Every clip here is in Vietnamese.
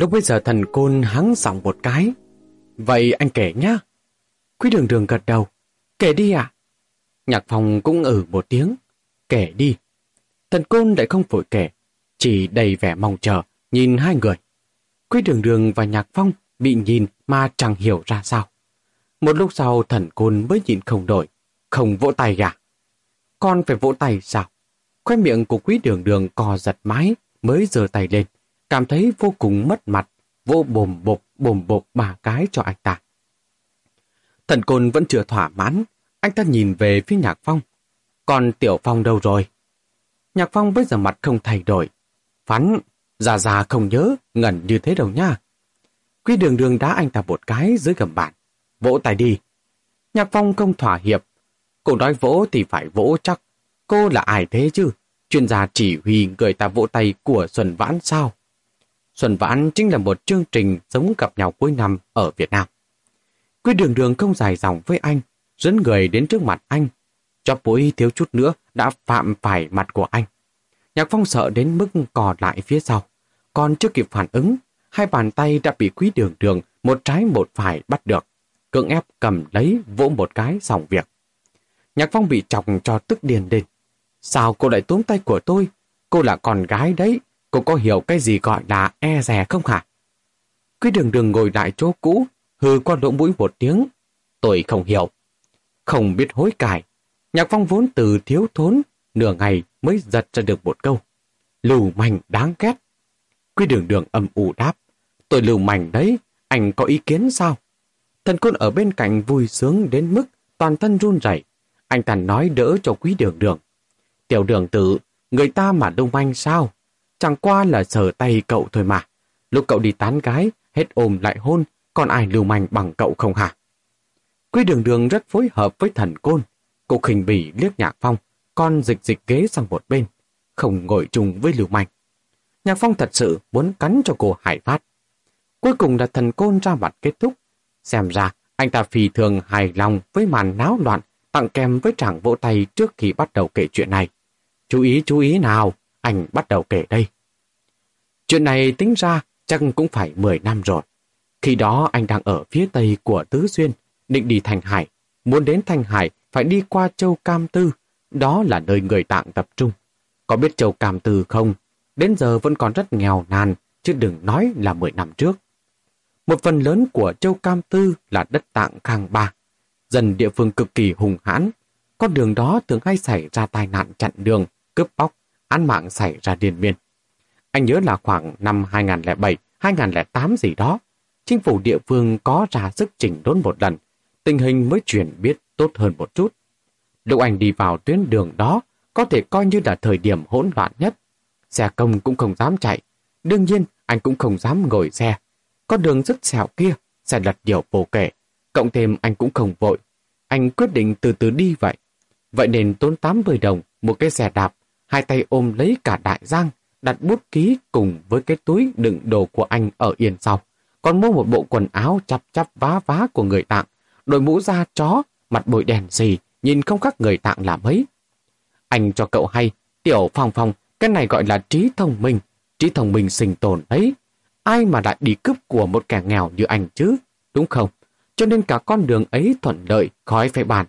Lúc bây giờ thần côn hắng giọng một cái. Vậy anh kể nhá. Quý đường đường gật đầu. Kể đi ạ. Nhạc phòng cũng ử một tiếng. Kể đi. Thần côn lại không vội kể. Chỉ đầy vẻ mong chờ, nhìn hai người. Quý đường đường và nhạc phong bị nhìn mà chẳng hiểu ra sao. Một lúc sau thần côn mới nhìn không đổi, không vỗ tay gà. Con phải vỗ tay sao? Khoe miệng của quý đường đường co giật mái mới giơ tay lên, cảm thấy vô cùng mất mặt, vô bồm bộp bồm bộp ba cái cho anh ta. Thần côn vẫn chưa thỏa mãn, anh ta nhìn về phía nhạc phong. Còn tiểu phong đâu rồi? Nhạc phong bây giờ mặt không thay đổi. Phắn, già già không nhớ, ngẩn như thế đâu nha. Quy đường đường đá anh ta một cái dưới gầm bàn. Vỗ tay đi. Nhạc phong không thỏa hiệp. Cô nói vỗ thì phải vỗ chắc. Cô là ai thế chứ? Chuyên gia chỉ huy người ta vỗ tay của Xuân Vãn sao? Xuân Vãn chính là một chương trình giống gặp nhau cuối năm ở Việt Nam. Quý đường đường không dài dòng với anh, dẫn người đến trước mặt anh. Cho bối thiếu chút nữa đã phạm phải mặt của anh. Nhạc Phong sợ đến mức cò lại phía sau. Còn chưa kịp phản ứng, hai bàn tay đã bị quý đường đường một trái một phải bắt được. Cưỡng ép cầm lấy vỗ một cái xong việc. Nhạc Phong bị chọc cho tức điền lên. Sao cô lại túm tay của tôi? Cô là con gái đấy. Cô có hiểu cái gì gọi là e rè không hả? Quý đường đường ngồi lại chỗ cũ, hừ qua lỗ mũi một tiếng. Tôi không hiểu. Không biết hối cải. Nhạc phong vốn từ thiếu thốn, nửa ngày mới giật ra được một câu. Lưu manh đáng ghét. Quý đường đường âm ủ đáp. Tôi lưu manh đấy, anh có ý kiến sao? Thần côn ở bên cạnh vui sướng đến mức toàn thân run rẩy. Anh ta nói đỡ cho quý đường đường. Tiểu đường tử, người ta mà đông manh sao? Chẳng qua là sờ tay cậu thôi mà. Lúc cậu đi tán gái, hết ôm lại hôn, còn ai lưu manh bằng cậu không hả? Quý đường đường rất phối hợp với thần côn. Cô khinh bỉ liếc nhạc phong, con dịch dịch ghế sang một bên, không ngồi chung với lưu manh. Nhạc phong thật sự muốn cắn cho cô hải phát. Cuối cùng là thần côn ra mặt kết thúc. Xem ra, anh ta phi thường hài lòng với màn náo loạn tặng kèm với tràng vỗ tay trước khi bắt đầu kể chuyện này. Chú ý chú ý nào, anh bắt đầu kể đây. Chuyện này tính ra chắc cũng phải 10 năm rồi. Khi đó anh đang ở phía tây của Tứ Xuyên, định đi Thành Hải. Muốn đến Thành Hải phải đi qua Châu Cam Tư, đó là nơi người tạng tập trung. Có biết Châu Cam Tư không? Đến giờ vẫn còn rất nghèo nàn, chứ đừng nói là 10 năm trước. Một phần lớn của Châu Cam Tư là đất tạng khang ba. Dần địa phương cực kỳ hùng hãn. Con đường đó thường hay xảy ra tai nạn chặn đường, cướp bóc, án mạng xảy ra điên miên. Anh nhớ là khoảng năm 2007, 2008 gì đó, chính phủ địa phương có ra sức chỉnh đốn một lần, tình hình mới chuyển biến tốt hơn một chút. Lúc anh đi vào tuyến đường đó, có thể coi như là thời điểm hỗn loạn nhất. Xe công cũng không dám chạy, đương nhiên anh cũng không dám ngồi xe. Con đường rất xẻo kia, xe lật nhiều vô kể, cộng thêm anh cũng không vội. Anh quyết định từ từ đi vậy. Vậy nên tốn 80 đồng một cái xe đạp, hai tay ôm lấy cả đại giang, đặt bút ký cùng với cái túi đựng đồ của anh ở yên sau. Còn mua một bộ quần áo chắp chắp vá vá của người tạng, đội mũ da chó, mặt bồi đèn gì nhìn không khác người tạng là mấy. Anh cho cậu hay, tiểu phong phong, cái này gọi là trí thông minh, trí thông minh sinh tồn ấy Ai mà lại đi cướp của một kẻ nghèo như anh chứ, đúng không? Cho nên cả con đường ấy thuận lợi, khói phải bàn.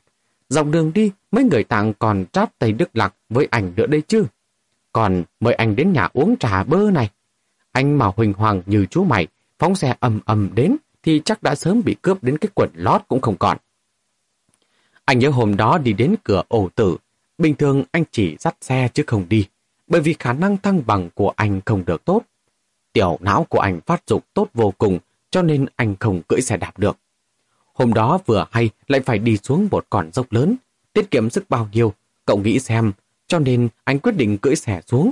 Dọc đường đi, mấy người tàng còn tráp tay Đức Lạc với anh nữa đây chứ. Còn mời anh đến nhà uống trà bơ này. Anh mà huỳnh hoàng như chú mày, phóng xe ầm ầm đến thì chắc đã sớm bị cướp đến cái quần lót cũng không còn. Anh nhớ hôm đó đi đến cửa ổ tử, bình thường anh chỉ dắt xe chứ không đi, bởi vì khả năng thăng bằng của anh không được tốt. Tiểu não của anh phát dục tốt vô cùng, cho nên anh không cưỡi xe đạp được. Hôm đó vừa hay lại phải đi xuống một con dốc lớn, tiết kiệm sức bao nhiêu, cậu nghĩ xem, cho nên anh quyết định cưỡi xe xuống.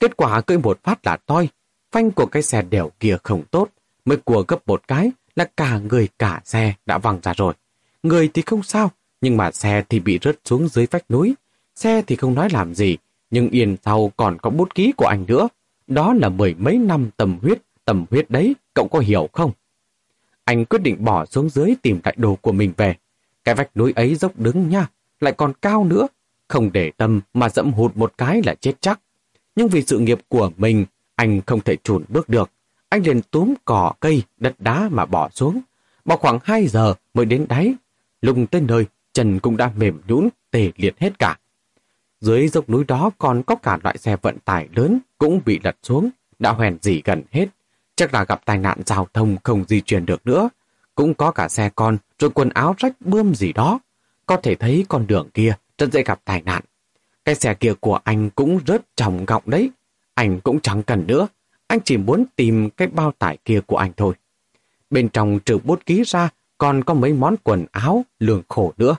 Kết quả cưỡi một phát là toi, phanh của cái xe đèo kia không tốt, mới cua gấp một cái là cả người cả xe đã văng ra rồi. Người thì không sao, nhưng mà xe thì bị rớt xuống dưới vách núi. Xe thì không nói làm gì, nhưng yên sau còn có bút ký của anh nữa. Đó là mười mấy năm tầm huyết, tầm huyết đấy, cậu có hiểu không? Anh quyết định bỏ xuống dưới tìm lại đồ của mình về. Cái vách núi ấy dốc đứng nha, lại còn cao nữa. Không để tâm mà dẫm hụt một cái là chết chắc. Nhưng vì sự nghiệp của mình, anh không thể chùn bước được. anh liền túm cỏ cây, đất đá mà bỏ xuống. Bỏ khoảng 2 giờ mới đến đáy. Lùng tới nơi, chân cũng đã mềm nhũn tề liệt hết cả. Dưới dốc núi đó còn có cả loại xe vận tải lớn cũng bị lật xuống, đã hoèn dỉ gần hết. Chắc là gặp tai nạn giao thông không di chuyển được nữa. Cũng có cả xe con, rồi quần áo rách bươm gì đó. Có thể thấy con đường kia rất dễ gặp tai nạn. Cái xe kia của anh cũng rớt trọng gọng đấy. Anh cũng chẳng cần nữa. Anh chỉ muốn tìm cái bao tải kia của anh thôi. Bên trong trừ bút ký ra còn có mấy món quần áo, lường khổ nữa.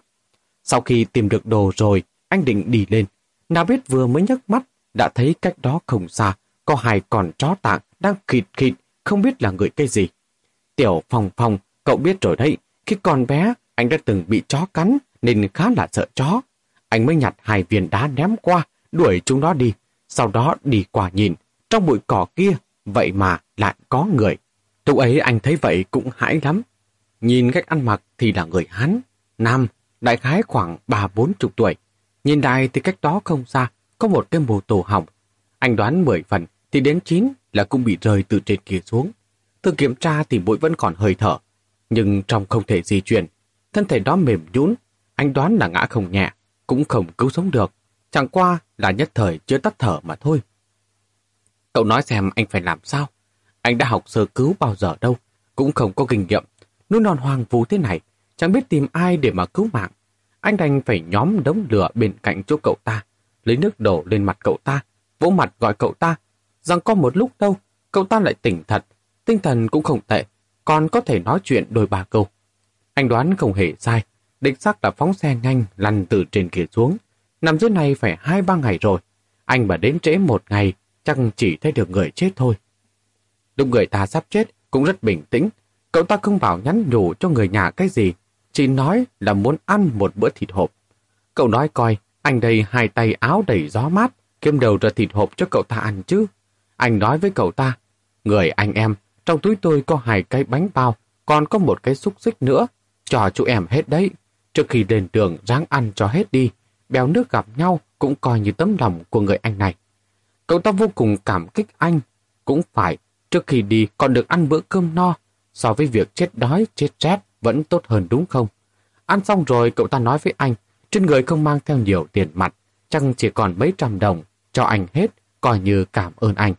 Sau khi tìm được đồ rồi, anh định đi lên. Nào biết vừa mới nhấc mắt, đã thấy cách đó không xa, có hai con chó tạng đang khịt khịt, không biết là người cái gì. Tiểu Phong Phong, cậu biết rồi đấy, khi còn bé, anh đã từng bị chó cắn, nên khá là sợ chó. Anh mới nhặt hai viên đá ném qua, đuổi chúng nó đi. Sau đó đi qua nhìn, trong bụi cỏ kia, vậy mà lại có người. Lúc ấy anh thấy vậy cũng hãi lắm. Nhìn cách ăn mặc thì là người Hán, Nam, đại khái khoảng ba bốn chục tuổi. Nhìn đài thì cách đó không xa, có một cái mô tổ hỏng. Anh đoán 10 phần thì đến 9 là cũng bị rơi từ trên kia xuống. Thử kiểm tra thì mũi vẫn còn hơi thở, nhưng trong không thể di chuyển. Thân thể đó mềm nhũn, anh đoán là ngã không nhẹ, cũng không cứu sống được. Chẳng qua là nhất thời chưa tắt thở mà thôi. Cậu nói xem anh phải làm sao? Anh đã học sơ cứu bao giờ đâu, cũng không có kinh nghiệm. Núi non hoang vu thế này, chẳng biết tìm ai để mà cứu mạng. Anh đành phải nhóm đống lửa bên cạnh chỗ cậu ta, lấy nước đổ lên mặt cậu ta, vỗ mặt gọi cậu ta. Rằng có một lúc đâu, cậu ta lại tỉnh thật, tinh thần cũng không tệ, còn có thể nói chuyện đôi ba câu. Anh đoán không hề sai, đích xác là phóng xe nhanh lăn từ trên kia xuống. Nằm dưới này phải hai ba ngày rồi. Anh mà đến trễ một ngày, chắc chỉ thấy được người chết thôi. Lúc người ta sắp chết cũng rất bình tĩnh, cậu ta không bảo nhắn nhủ cho người nhà cái gì, chỉ nói là muốn ăn một bữa thịt hộp. Cậu nói coi, anh đây hai tay áo đầy gió mát, kiếm đầu ra thịt hộp cho cậu ta ăn chứ. Anh nói với cậu ta, người anh em, trong túi tôi có hai cái bánh bao, còn có một cái xúc xích nữa, cho chú em hết đấy. Trước khi lên đường ráng ăn cho hết đi, béo nước gặp nhau cũng coi như tấm lòng của người anh này. Cậu ta vô cùng cảm kích anh, cũng phải, trước khi đi còn được ăn bữa cơm no, so với việc chết đói, chết rét vẫn tốt hơn đúng không? Ăn xong rồi cậu ta nói với anh, trên người không mang theo nhiều tiền mặt, chăng chỉ còn mấy trăm đồng, cho anh hết, coi như cảm ơn anh.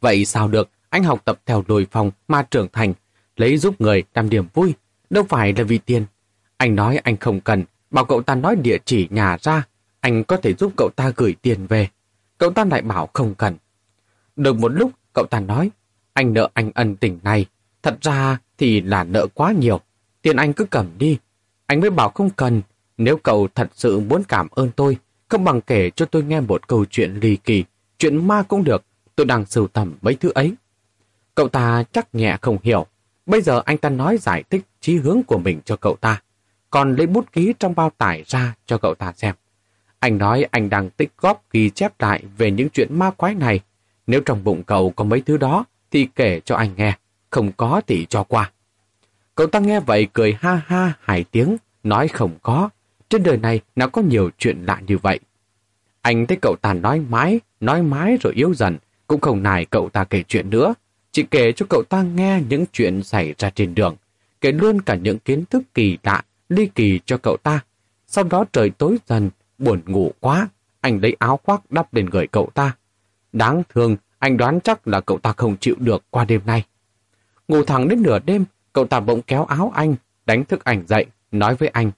Vậy sao được, anh học tập theo đồi phòng mà trưởng thành, lấy giúp người làm điểm vui, đâu phải là vì tiền. Anh nói anh không cần, bảo cậu ta nói địa chỉ nhà ra, anh có thể giúp cậu ta gửi tiền về. Cậu ta lại bảo không cần. Được một lúc, cậu ta nói, anh nợ anh ân tình này, thật ra thì là nợ quá nhiều, tiền anh cứ cầm đi. Anh mới bảo không cần, nếu cậu thật sự muốn cảm ơn tôi, không bằng kể cho tôi nghe một câu chuyện ly kỳ, chuyện ma cũng được, tôi đang sưu tầm mấy thứ ấy. Cậu ta chắc nhẹ không hiểu, bây giờ anh ta nói giải thích chí hướng của mình cho cậu ta, còn lấy bút ký trong bao tải ra cho cậu ta xem. Anh nói anh đang tích góp ghi chép lại về những chuyện ma quái này. Nếu trong bụng cậu có mấy thứ đó, thì kể cho anh nghe, không có thì cho qua. Cậu ta nghe vậy cười ha ha hai tiếng, nói không có. Trên đời này nào có nhiều chuyện lạ như vậy. Anh thấy cậu ta nói mãi, nói mãi rồi yếu dần, cũng không nài cậu ta kể chuyện nữa. Chỉ kể cho cậu ta nghe những chuyện xảy ra trên đường, kể luôn cả những kiến thức kỳ lạ, ly kỳ cho cậu ta. Sau đó trời tối dần, buồn ngủ quá, anh lấy áo khoác đắp lên người cậu ta. Đáng thương, anh đoán chắc là cậu ta không chịu được qua đêm nay. Ngủ thẳng đến nửa đêm, cậu ta bỗng kéo áo anh, đánh thức anh dậy, nói với anh.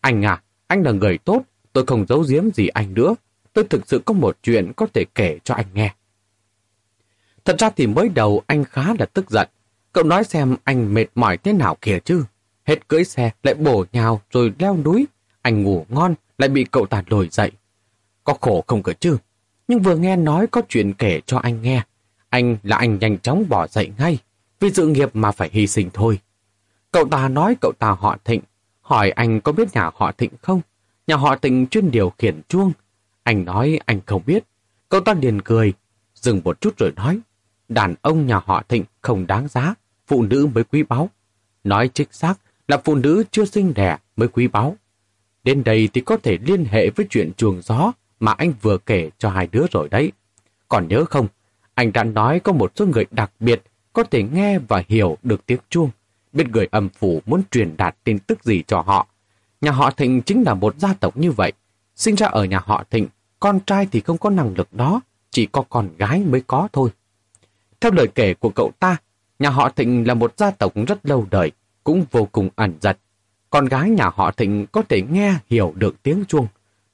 Anh à, anh là người tốt, tôi không giấu giếm gì anh nữa. Tôi thực sự có một chuyện có thể kể cho anh nghe. Thật ra thì mới đầu anh khá là tức giận. Cậu nói xem anh mệt mỏi thế nào kìa chứ. Hết cưỡi xe, lại bổ nhào rồi leo núi. Anh ngủ ngon, lại bị cậu ta lồi dậy. Có khổ không cơ chứ? Nhưng vừa nghe nói có chuyện kể cho anh nghe. Anh là anh nhanh chóng bỏ dậy ngay. Vì sự nghiệp mà phải hy sinh thôi. Cậu ta nói cậu ta họ Thịnh. Hỏi anh có biết nhà họ Thịnh không? Nhà họ Thịnh chuyên điều khiển chuông. Anh nói anh không biết. Cậu ta liền cười. Dừng một chút rồi nói. Đàn ông nhà họ Thịnh không đáng giá. Phụ nữ mới quý báu. Nói chính xác là phụ nữ chưa sinh đẻ mới quý báu. Đến đây thì có thể liên hệ với chuyện chuồng gió mà anh vừa kể cho hai đứa rồi đấy. Còn nhớ không, Anh đã nói có một số người đặc biệt có thể nghe và hiểu được tiếng chuông, biết người âm phủ muốn truyền đạt tin tức gì cho họ. Nhà họ Thịnh chính là một gia tộc như vậy. Sinh ra ở nhà họ Thịnh, con trai thì không có năng lực đó, chỉ có con gái mới có thôi. Theo lời kể của cậu ta, nhà họ Thịnh là một gia tộc rất lâu đời, cũng vô cùng ẩn giật. Con gái nhà họ Thịnh có thể nghe hiểu được tiếng chuông.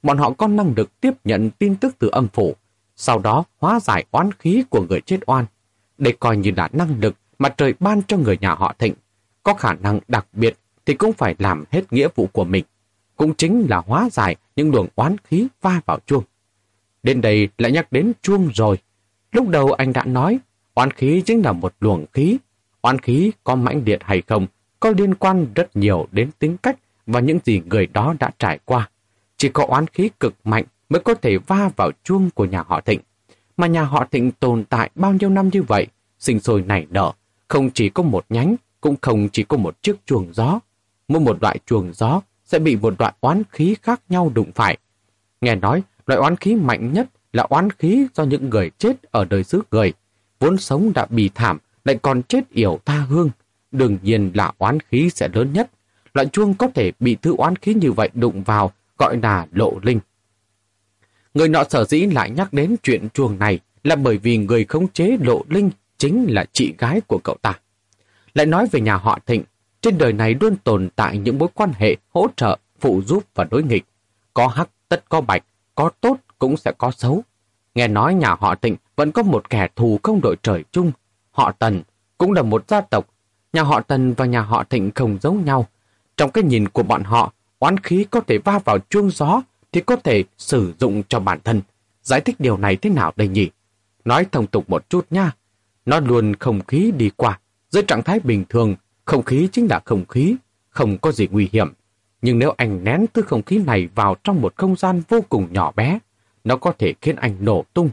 Bọn họ có năng lực tiếp nhận tin tức từ âm phủ, sau đó hóa giải oán khí của người chết oan. Đây coi như là năng lực mà trời ban cho người nhà họ Thịnh. Có khả năng đặc biệt thì cũng phải làm hết nghĩa vụ của mình. Cũng chính là hóa giải những luồng oán khí va vào chuông. Đến đây lại nhắc đến chuông rồi. Lúc đầu anh đã nói, oán khí chính là một luồng khí. Oán khí có mãnh liệt hay không, có liên quan rất nhiều đến tính cách và những gì người đó đã trải qua. Chỉ có oán khí cực mạnh mới có thể va vào chuông của nhà họ Thịnh. Mà nhà họ Thịnh tồn tại bao nhiêu năm như vậy, sinh sôi nảy nở, không chỉ có một nhánh, cũng không chỉ có một chiếc chuồng gió. Mỗi một loại chuồng gió sẽ bị một loại oán khí khác nhau đụng phải. Nghe nói, loại oán khí mạnh nhất là oán khí do những người chết ở đời xứ người. Vốn sống đã bị thảm, lại còn chết yểu tha hương. Đương nhiên là oán khí sẽ lớn nhất. Loại chuông có thể bị thứ oán khí như vậy đụng vào, gọi là lộ linh. Người nọ sở dĩ lại nhắc đến chuyện chuông này là bởi vì người khống chế lộ linh chính là chị gái của cậu ta. Lại nói về nhà họ Thịnh, trên đời này luôn tồn tại những mối quan hệ hỗ trợ, phụ giúp và đối nghịch. Có hắc tất có bạch, có tốt cũng sẽ có xấu. Nghe nói nhà họ Thịnh vẫn có một kẻ thù không đội trời chung. Họ Tần cũng là một gia tộc. Nhà họ Tần và nhà họ Thịnh không giống nhau. Trong cái nhìn của bọn họ, oán khí có thể va vào chuông gió thì có thể sử dụng cho bản thân. Giải thích điều này thế nào đây nhỉ? Nói thông tục một chút nha. Nó luôn không khí đi qua. Dưới trạng thái bình thường, không khí chính là không khí, không có gì nguy hiểm. Nhưng nếu anh nén thứ không khí này vào trong một không gian vô cùng nhỏ bé, nó có thể khiến anh nổ tung.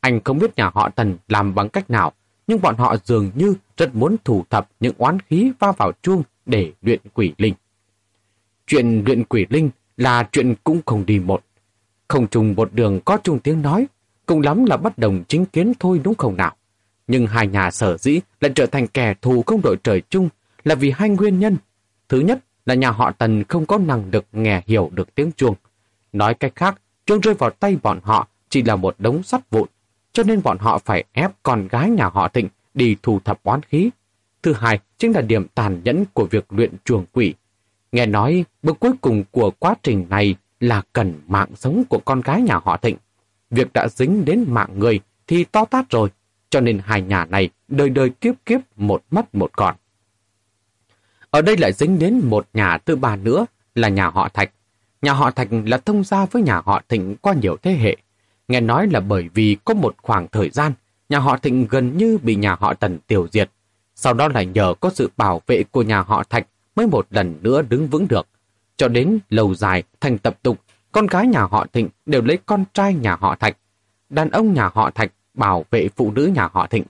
Anh không biết nhà họ Tần làm bằng cách nào, nhưng bọn họ dường như rất muốn thủ thập những oán khí va vào chuông để luyện quỷ linh. Chuyện luyện quỷ linh là chuyện cũng không đi một. Không trùng một đường có chung tiếng nói, cùng lắm là bất đồng chính kiến thôi đúng không nào. Nhưng hai nhà sở dĩ lại trở thành kẻ thù không đội trời chung là vì hai nguyên nhân. Thứ nhất là nhà họ Tần không có năng lực nghe hiểu được tiếng chuông. Nói cách khác, chuông rơi vào tay bọn họ chỉ là một đống sắt vụn, cho nên bọn họ phải ép con gái nhà họ Thịnh đi thu thập oán khí. Thứ hai chính là điểm tàn nhẫn của việc luyện chuồng quỷ. Nghe nói, bước cuối cùng của quá trình này là cần mạng sống của con gái nhà họ Thịnh. Việc đã dính đến mạng người thì to tát rồi, cho nên hai nhà này đời đời kiếp kiếp một mất một còn. Ở đây lại dính đến một nhà thứ ba nữa là nhà họ Thạch. Nhà họ Thạch là thông gia với nhà họ Thịnh qua nhiều thế hệ. Nghe nói là bởi vì có một khoảng thời gian, nhà họ Thịnh gần như bị nhà họ Tần tiêu diệt. Sau đó là nhờ có sự bảo vệ của nhà họ Thạch mới một lần nữa đứng vững được. Cho đến lâu dài thành tập tục, con gái nhà họ Thịnh đều lấy con trai nhà họ Thạch. Đàn ông nhà họ Thạch bảo vệ phụ nữ nhà họ Thịnh.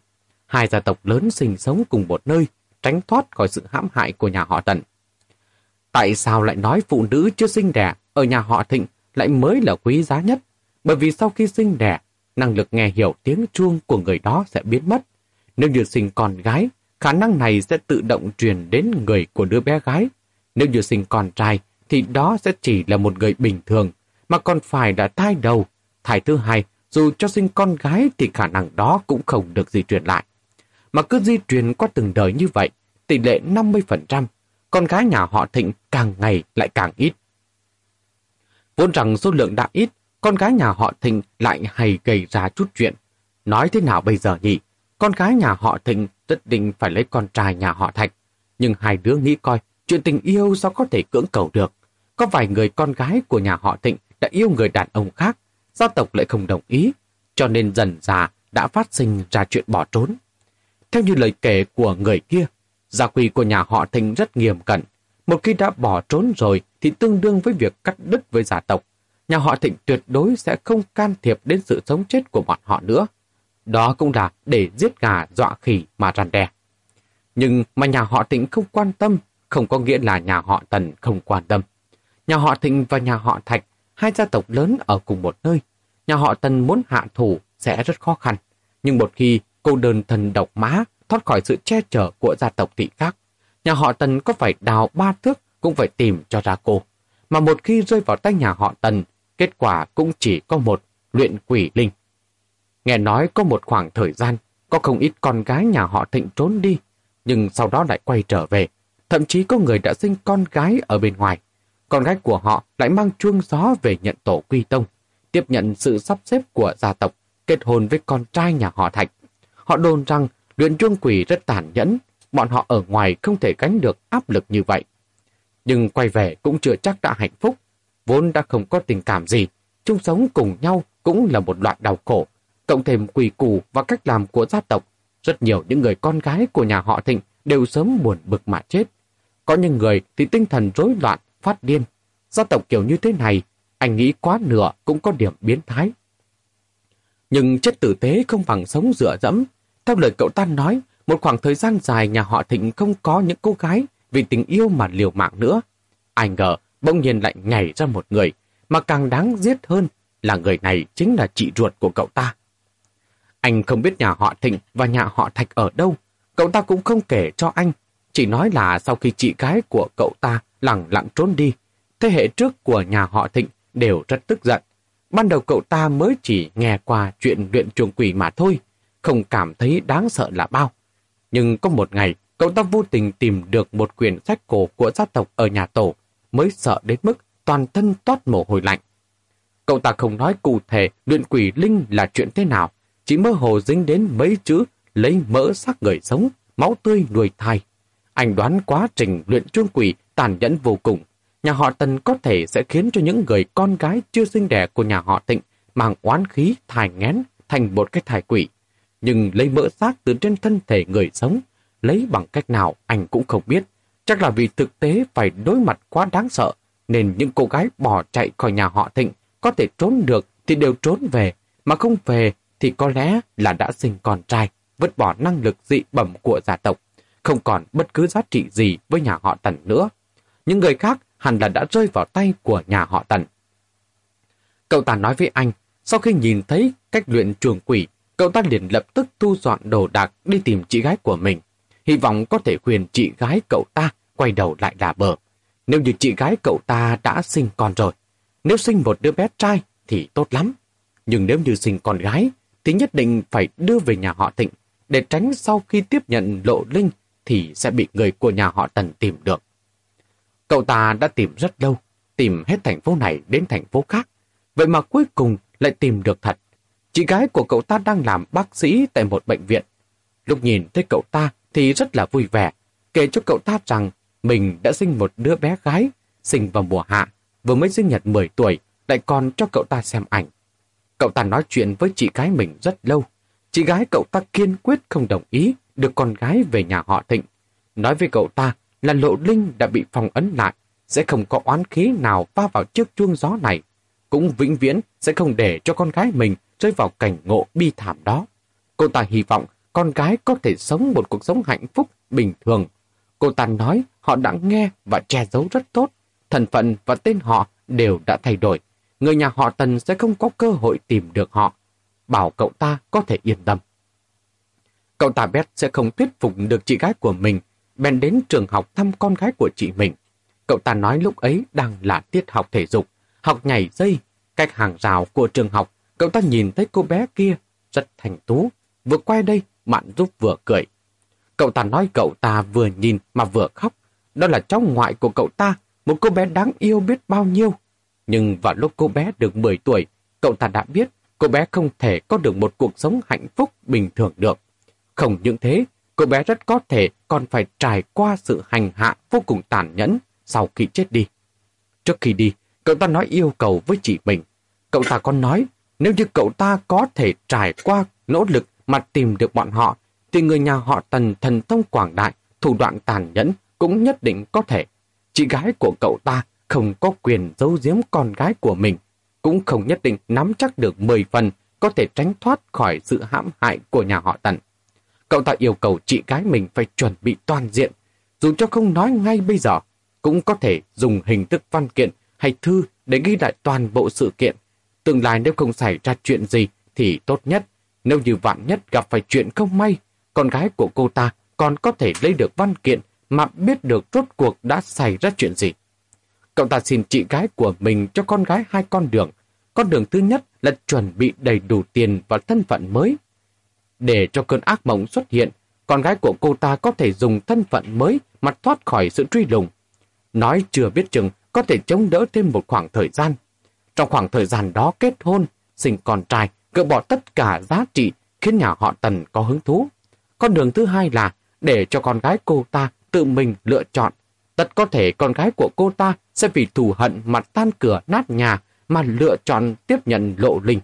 Hai gia tộc lớn sinh sống cùng một nơi, tránh thoát khỏi sự hãm hại của nhà họ Tần. Tại sao lại nói phụ nữ chưa sinh đẻ ở nhà họ Thịnh lại mới là quý giá nhất? Bởi vì sau khi sinh đẻ, năng lực nghe hiểu tiếng chuông của người đó sẽ biến mất. Nếu như sinh con gái, khả năng này sẽ tự động truyền đến người của đứa bé gái. Nếu như sinh con trai, thì đó sẽ chỉ là một người bình thường, mà còn phải đã thai đầu. Thai thứ hai, dù cho sinh con gái thì khả năng đó cũng không được di truyền lại. Mà cứ di truyền qua từng đời như vậy, tỷ lệ 50%, con gái nhà họ Thịnh càng ngày lại càng ít. Vốn rằng số lượng đã ít, con gái nhà họ Thịnh lại hay gây ra chút chuyện. Nói thế nào bây giờ nhỉ? Con gái nhà họ Thịnh tất định phải lấy con trai nhà họ Thạch. Nhưng hai đứa nghĩ coi, chuyện tình yêu sao có thể cưỡng cầu được. Có vài người con gái của nhà họ Thịnh đã yêu người đàn ông khác, gia tộc lại không đồng ý, cho nên dần già đã phát sinh ra chuyện bỏ trốn. Theo như lời kể của người kia, gia quy của nhà họ Thịnh rất nghiêm cẩn. Một khi đã bỏ trốn rồi thì tương đương với việc cắt đứt với gia tộc. Nhà họ Thịnh tuyệt đối sẽ không can thiệp đến sự sống chết của bọn họ nữa. Đó cũng là để giết gà dọa khỉ mà rằn đè. Nhưng mà nhà họ Thịnh không quan tâm, không có nghĩa là nhà họ Tần không quan tâm. Nhà họ Thịnh và nhà họ Thạch, hai gia tộc lớn ở cùng một nơi. Nhà họ Tần muốn hạ thủ sẽ rất khó khăn. Nhưng một khi cô đơn thần độc mã thoát khỏi sự che chở của gia tộc thị khác, nhà họ Tần có phải đào ba thước cũng phải tìm cho ra cô. Mà một khi rơi vào tay nhà họ Tần, kết quả cũng chỉ có một luyện quỷ linh. Nghe nói có một khoảng thời gian, có không ít con gái nhà họ Thịnh trốn đi, nhưng sau đó lại quay trở về. Thậm chí có người đã sinh con gái ở bên ngoài. Con gái của họ lại mang chuông gió về nhận tổ quy tông, tiếp nhận sự sắp xếp của gia tộc, kết hôn với con trai nhà họ Thạch. Họ đồn rằng luyện chuông quỷ rất tàn nhẫn, bọn họ ở ngoài không thể gánh được áp lực như vậy. Nhưng quay về cũng chưa chắc đã hạnh phúc, vốn đã không có tình cảm gì, chung sống cùng nhau cũng là một loại đau khổ. Cộng thêm quỳ củ và cách làm của gia tộc, rất nhiều những người con gái của nhà họ Thịnh đều sớm buồn bực mà chết. Có những người thì tinh thần rối loạn, phát điên. Gia tộc kiểu như thế này, anh nghĩ quá nửa cũng có điểm biến thái. Nhưng chết tử tế không bằng sống dựa dẫm. Theo lời cậu ta nói, một khoảng thời gian dài nhà họ Thịnh không có những cô gái vì tình yêu mà liều mạng nữa. Ai ngờ, bỗng nhiên lại nhảy ra một người, mà càng đáng giết hơn là người này chính là chị ruột của cậu ta. Anh không biết nhà họ Thịnh và nhà họ Thạch ở đâu, cậu ta cũng không kể cho anh, chỉ nói là sau khi chị gái của cậu ta lặng lặng trốn đi, thế hệ trước của nhà họ Thịnh đều rất tức giận. Ban đầu cậu ta mới chỉ nghe qua chuyện luyện chuồng quỷ mà thôi, không cảm thấy đáng sợ là bao. Nhưng có một ngày, cậu ta vô tình tìm được một quyển sách cổ của gia tộc ở nhà tổ, mới sợ đến mức toàn thân toát mồ hôi lạnh. Cậu ta không nói cụ thể luyện quỷ linh là chuyện thế nào, chỉ mơ hồ dính đến mấy chữ lấy mỡ xác người sống, máu tươi nuôi thai. Anh đoán quá trình luyện chuông quỷ tàn nhẫn vô cùng. Nhà họ Tần có thể sẽ khiến cho những người con gái chưa sinh đẻ của nhà họ Tịnh mang oán khí thải ngén thành một cái thải quỷ. Nhưng lấy mỡ xác từ trên thân thể người sống, lấy bằng cách nào anh cũng không biết. Chắc là vì thực tế phải đối mặt quá đáng sợ, nên những cô gái bỏ chạy khỏi nhà họ Thịnh có thể trốn được thì đều trốn về, mà không về thì có lẽ là đã sinh con trai, vứt bỏ năng lực dị bẩm của gia tộc, không còn bất cứ giá trị gì với nhà họ Tần nữa. Những người khác hẳn là đã rơi vào tay của nhà họ Tần. Cậu ta nói với anh, sau khi nhìn thấy cách luyện trường quỷ, cậu ta liền lập tức thu dọn đồ đạc đi tìm chị gái của mình, hy vọng có thể khuyên chị gái cậu ta quay đầu lại đà bờ. Nếu như chị gái cậu ta đã sinh con rồi, nếu sinh một đứa bé trai thì tốt lắm. Nhưng nếu như sinh con gái thì nhất định phải đưa về nhà họ Thịnh để tránh sau khi tiếp nhận lộ linh thì sẽ bị người của nhà họ Tần tìm được. Cậu ta đã tìm rất lâu, tìm hết thành phố này đến thành phố khác. Vậy mà cuối cùng lại tìm được thật. Chị gái của cậu ta đang làm bác sĩ tại một bệnh viện. Lúc nhìn thấy cậu ta thì rất là vui vẻ, kể cho cậu ta rằng mình đã sinh một đứa bé gái, sinh vào mùa hạ, vừa mới sinh nhật 10 tuổi, lại còn cho cậu ta xem ảnh. Cậu ta nói chuyện với chị gái mình rất lâu. Chị gái cậu ta kiên quyết không đồng ý được con gái về nhà họ Thịnh. Nói với cậu ta là lộ linh đã bị phong ấn lại, sẽ không có oán khí nào va vào chiếc chuông gió này. Cũng vĩnh viễn sẽ không để cho con gái mình rơi vào cảnh ngộ bi thảm đó. Cô ta hy vọng con gái có thể sống một cuộc sống hạnh phúc, bình thường. Cô ta nói họ đã nghe và che giấu rất tốt. Thần phận và tên họ đều đã thay đổi. Người nhà họ Tần sẽ không có cơ hội tìm được họ. Bảo cậu ta có thể yên tâm. Cậu ta Bét sẽ không thuyết phục được chị gái của mình, bèn đến trường học thăm con gái của chị mình. Cậu ta nói lúc ấy đang là tiết học thể dục, học nhảy dây. Cách hàng rào của trường học, cậu ta nhìn thấy cô bé kia, rất thành tú. Vừa quay đây, mạn giúp vừa cười. Cậu ta nói cậu ta vừa nhìn mà vừa khóc. Đó là cháu ngoại của cậu ta, một cô bé đáng yêu biết bao nhiêu. Nhưng vào lúc cô bé được 10 tuổi, cậu ta đã biết cô bé không thể có được một cuộc sống hạnh phúc bình thường được. Không những thế, cô bé rất có thể còn phải trải qua sự hành hạ vô cùng tàn nhẫn sau khi chết đi. Trước khi đi, cậu ta nói yêu cầu với chị mình. Cậu ta còn nói, nếu như cậu ta có thể trải qua nỗ lực mà tìm được bọn họ, thì người nhà họ Tần thần thông quảng đại, thủ đoạn tàn nhẫn cũng nhất định có thể. Chị gái của cậu ta không có quyền giấu giếm con gái của mình, cũng không nhất định nắm chắc được 10 phần có thể tránh thoát khỏi sự hãm hại của nhà họ Tần. Cậu ta yêu cầu chị gái mình phải chuẩn bị toàn diện, dù cho không nói ngay bây giờ, cũng có thể dùng hình thức văn kiện hay thư để ghi lại toàn bộ sự kiện. Tương lai nếu không xảy ra chuyện gì thì tốt nhất nếu như vạn nhất gặp phải chuyện không may, con gái của cô ta còn có thể lấy được văn kiện mà biết được rốt cuộc đã xảy ra chuyện gì. Cậu ta xin chị gái của mình cho con gái hai con đường. Con đường thứ nhất là chuẩn bị đầy đủ tiền và thân phận mới. Để cho cơn ác mộng xuất hiện, con gái của cô ta có thể dùng thân phận mới mà thoát khỏi sự truy lùng. Nói chưa biết chừng có thể chống đỡ thêm một khoảng thời gian. Trong khoảng thời gian đó kết hôn, sinh con trai, gỡ bỏ tất cả giá trị khiến nhà họ Tần có hứng thú. Con đường thứ hai là để cho con gái cô ta tự mình lựa chọn. Tất có thể con gái của cô ta sẽ vì thù hận mà tan cửa nát nhà mà lựa chọn tiếp nhận lộ linh.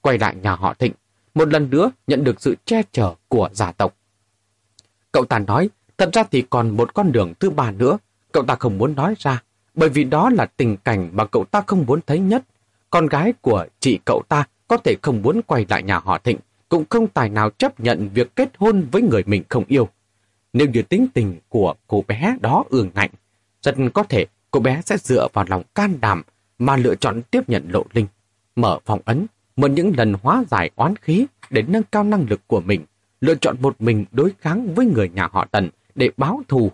Quay lại nhà họ Thịnh, một lần nữa nhận được sự che chở của gia tộc. Cậu ta nói, thật ra thì còn một con đường thứ ba nữa, cậu ta không muốn nói ra, bởi vì đó là tình cảnh mà cậu ta không muốn thấy nhất. Con gái của chị cậu ta có thể không muốn quay lại nhà họ Thịnh, cũng không tài nào chấp nhận việc kết hôn với người mình không yêu. Nếu như tính tình của cô bé đó ương ngạnh, rất có thể cô bé sẽ dựa vào lòng can đảm mà lựa chọn tiếp nhận lộ linh, mở phòng ấn, mượn những lần hóa giải oán khí để nâng cao năng lực của mình, lựa chọn một mình đối kháng với người nhà họ Tần để báo thù.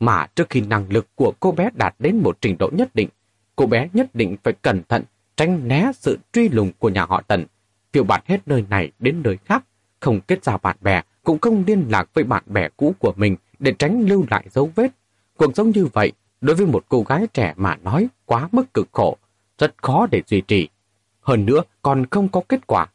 Mà trước khi năng lực của cô bé đạt đến một trình độ nhất định, cô bé nhất định phải cẩn thận tránh né sự truy lùng của nhà họ Tần, phiêu bạt hết nơi này đến nơi khác, không kết giao bạn bè, cũng không liên lạc với bạn bè cũ của mình để tránh lưu lại dấu vết. Cuộc sống như vậy, đối với một cô gái trẻ mà nói quá mức cực khổ, rất khó để duy trì. Hơn nữa, còn không có kết quả.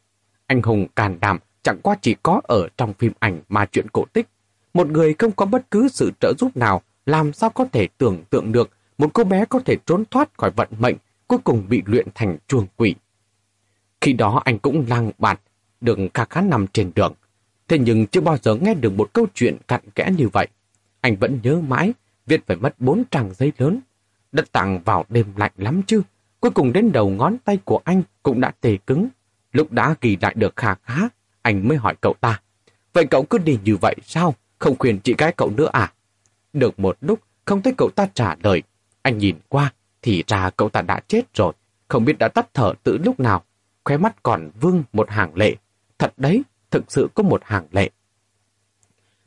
Anh hùng càn đảm chẳng qua chỉ có ở trong phim ảnh mà chuyện cổ tích. Một người không có bất cứ sự trợ giúp nào, làm sao có thể tưởng tượng được một cô bé có thể trốn thoát khỏi vận mệnh, cuối cùng bị luyện thành chuồng quỷ. Khi đó anh cũng lang bạt, được khá khá nằm trên đường. Thế nhưng chưa bao giờ nghe được một câu chuyện cặn kẽ như vậy. Anh vẫn nhớ mãi, viết phải mất bốn trang giấy lớn. Đất tặng vào đêm lạnh lắm chứ. Cuối cùng đến đầu ngón tay của anh cũng đã tê cứng. Lúc đã ghi lại được khá khá, anh mới hỏi cậu ta. Vậy cậu cứ đi như vậy sao? Không khuyên chị gái cậu nữa à? Được một lúc, không thấy cậu ta trả lời. Anh nhìn qua, thì ra cậu ta đã chết rồi. Không biết đã tắt thở từ lúc nào. Khóe mắt còn vương một hàng lệ. Thật đấy, thực sự có một hàng lệ.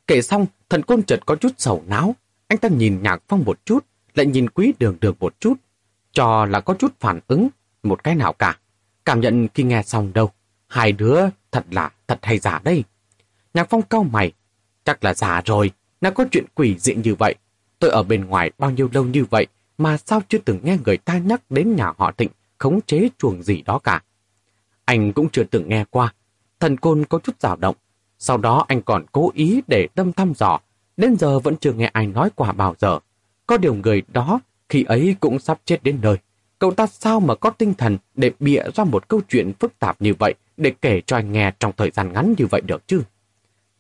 Kể xong, thần côn chợt có chút sầu não. Anh ta nhìn nhạc phong một chút, lại nhìn quý đường đường một chút. Cho là có chút phản ứng, một cái nào cả. Cảm nhận khi nghe xong đâu. Hai đứa thật là thật hay giả đây. Nhạc phong cau mày. Chắc là giả rồi, nào có chuyện quỷ dị như vậy. Tôi ở bên ngoài bao nhiêu lâu như vậy mà sao chưa từng nghe người ta nhắc đến nhà họ Thịnh khống chế chuồng gì đó cả. Anh cũng chưa từng nghe qua. Thần côn có chút dao động. Sau đó anh còn cố ý để tâm thăm dò. Đến giờ vẫn chưa nghe ai nói qua bao giờ. Có điều người đó khi ấy cũng sắp chết đến nơi. Cậu ta sao mà có tinh thần để bịa ra một câu chuyện phức tạp như vậy để kể cho anh nghe trong thời gian ngắn như vậy được chứ?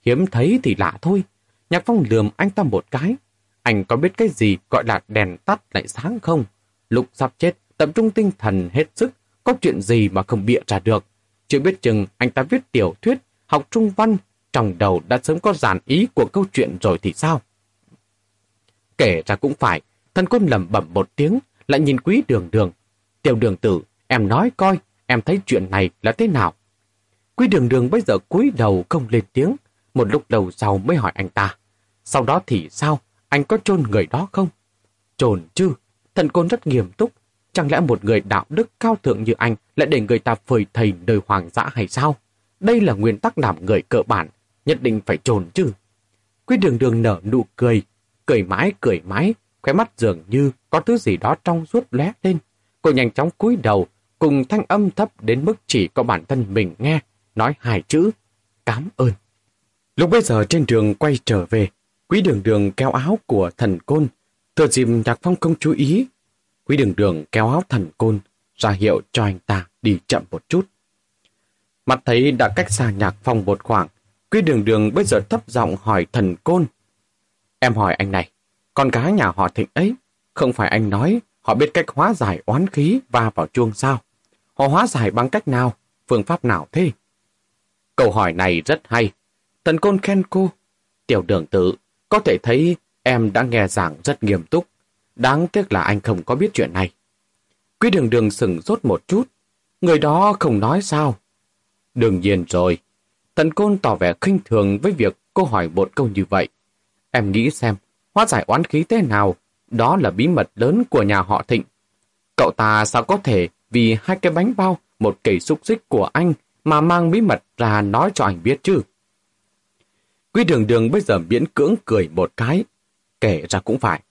Hiếm thấy thì lạ thôi. Nhạc Phong lườm anh ta một cái. Anh có biết cái gì gọi là đèn tắt lại sáng không? lục sắp chết, tập trung tinh thần hết sức, có chuyện gì mà không bịa ra được. Chưa biết chừng anh ta viết tiểu thuyết, học trung văn, trong đầu đã sớm có giản ý của câu chuyện rồi thì sao? Kể ra cũng phải, thần côn lẩm bẩm một tiếng, lại nhìn quý đường đường. Tiểu đường tử, em nói coi, em thấy chuyện này là thế nào? Quý đường đường bây giờ cúi đầu không lên tiếng, một lúc đầu sau mới hỏi anh ta. Sau đó thì sao? Anh có chôn người đó không? Chôn chứ, thần côn rất nghiêm túc. Chẳng lẽ một người đạo đức cao thượng như anh lại để người ta phơi thầy đời hoàng dã hay sao? Đây là nguyên tắc làm người cơ bản, nhất định phải trồn chứ. Quý đường đường nở nụ cười, cười mãi cười mãi, khóe mắt dường như có thứ gì đó trong suốt lóe lên. Cô nhanh chóng cúi đầu, cùng thanh âm thấp đến mức chỉ có bản thân mình nghe, nói hai chữ, cảm ơn. Lúc bây giờ trên đường quay trở về, quý đường đường kéo áo của thần côn, thừa dịp nhạc phong không chú ý. Quý đường đường kéo áo thần côn, ra hiệu cho anh ta đi chậm một chút. Mặt thấy đã cách xa nhạc phong một khoảng, quý đường đường bây giờ thấp giọng hỏi thần côn. Em hỏi anh này, con gái nhà họ thịnh ấy, không phải anh nói họ biết cách hóa giải oán khí và vào chuông sao? Họ hóa giải bằng cách nào? Phương pháp nào thế? Câu hỏi này rất hay. Thần côn khen cô. Tiểu đường tử, có thể thấy em đã nghe giảng rất nghiêm túc. Đáng tiếc là anh không có biết chuyện này. Quý đường đường sừng rốt một chút. Người đó không nói sao. Đương nhiên rồi. Thần Côn tỏ vẻ khinh thường với việc cô hỏi một câu như vậy. Em nghĩ xem, hóa giải oán khí thế nào, đó là bí mật lớn của nhà họ Thịnh. Cậu ta sao có thể vì hai cái bánh bao, một cây xúc xích của anh mà mang bí mật ra nói cho anh biết chứ? Quý đường đường bây giờ miễn cưỡng cười một cái, kể ra cũng phải.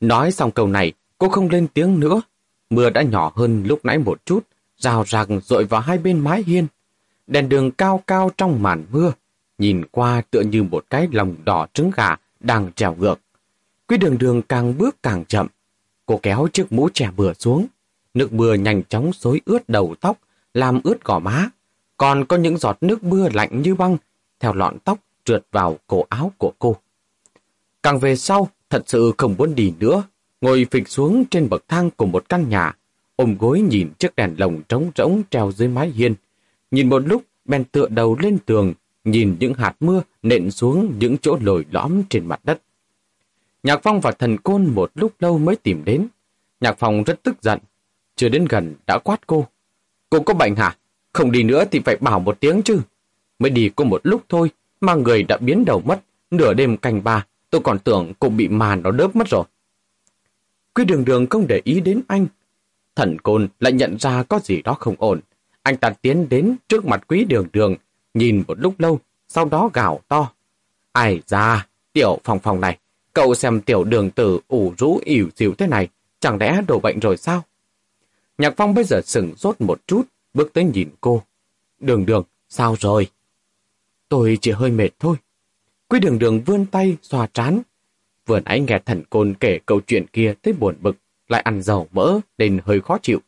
Nói xong câu này, cô không lên tiếng nữa. Mưa đã nhỏ hơn lúc nãy một chút, rào ràng rội vào hai bên mái hiên. Đèn đường cao cao trong màn mưa, nhìn qua tựa như một cái lòng đỏ trứng gà đang trèo ngược. Quý đường đường càng bước càng chậm. Cô kéo chiếc mũ trẻ bừa xuống. Nước mưa nhanh chóng xối ướt đầu tóc, làm ướt gò má. Còn có những giọt nước mưa lạnh như băng, theo lọn tóc trượt vào cổ áo của cô. Càng về sau, thật sự không muốn đi nữa, ngồi phịch xuống trên bậc thang của một căn nhà, ôm gối nhìn chiếc đèn lồng trống rỗng treo dưới mái hiên. Nhìn một lúc, bèn tựa đầu lên tường, nhìn những hạt mưa nện xuống những chỗ lồi lõm trên mặt đất. Nhạc Phong và thần côn một lúc lâu mới tìm đến. Nhạc Phong rất tức giận. Chưa đến gần đã quát cô. Cô có bệnh hả? Không đi nữa thì phải bảo một tiếng chứ. Mới đi có một lúc thôi mà người đã biến đầu mất. Nửa đêm canh ba, tôi còn tưởng cô bị màn nó đớp mất rồi. Quý đường đường không để ý đến anh. Thần côn lại nhận ra có gì đó không ổn. Anh ta tiến đến trước mặt quý đường đường, nhìn một lúc lâu, sau đó gào to. Ai ra, tiểu phòng phòng này, cậu xem tiểu đường tử ủ rũ ỉu xìu thế này, chẳng lẽ đổ bệnh rồi sao? Nhạc phong bây giờ sừng sốt một chút, bước tới nhìn cô. Đường đường, sao rồi? Tôi chỉ hơi mệt thôi. Quý đường đường vươn tay, xoa trán. Vừa nãy nghe thần côn kể câu chuyện kia thấy buồn bực, lại ăn dầu mỡ nên hơi khó chịu.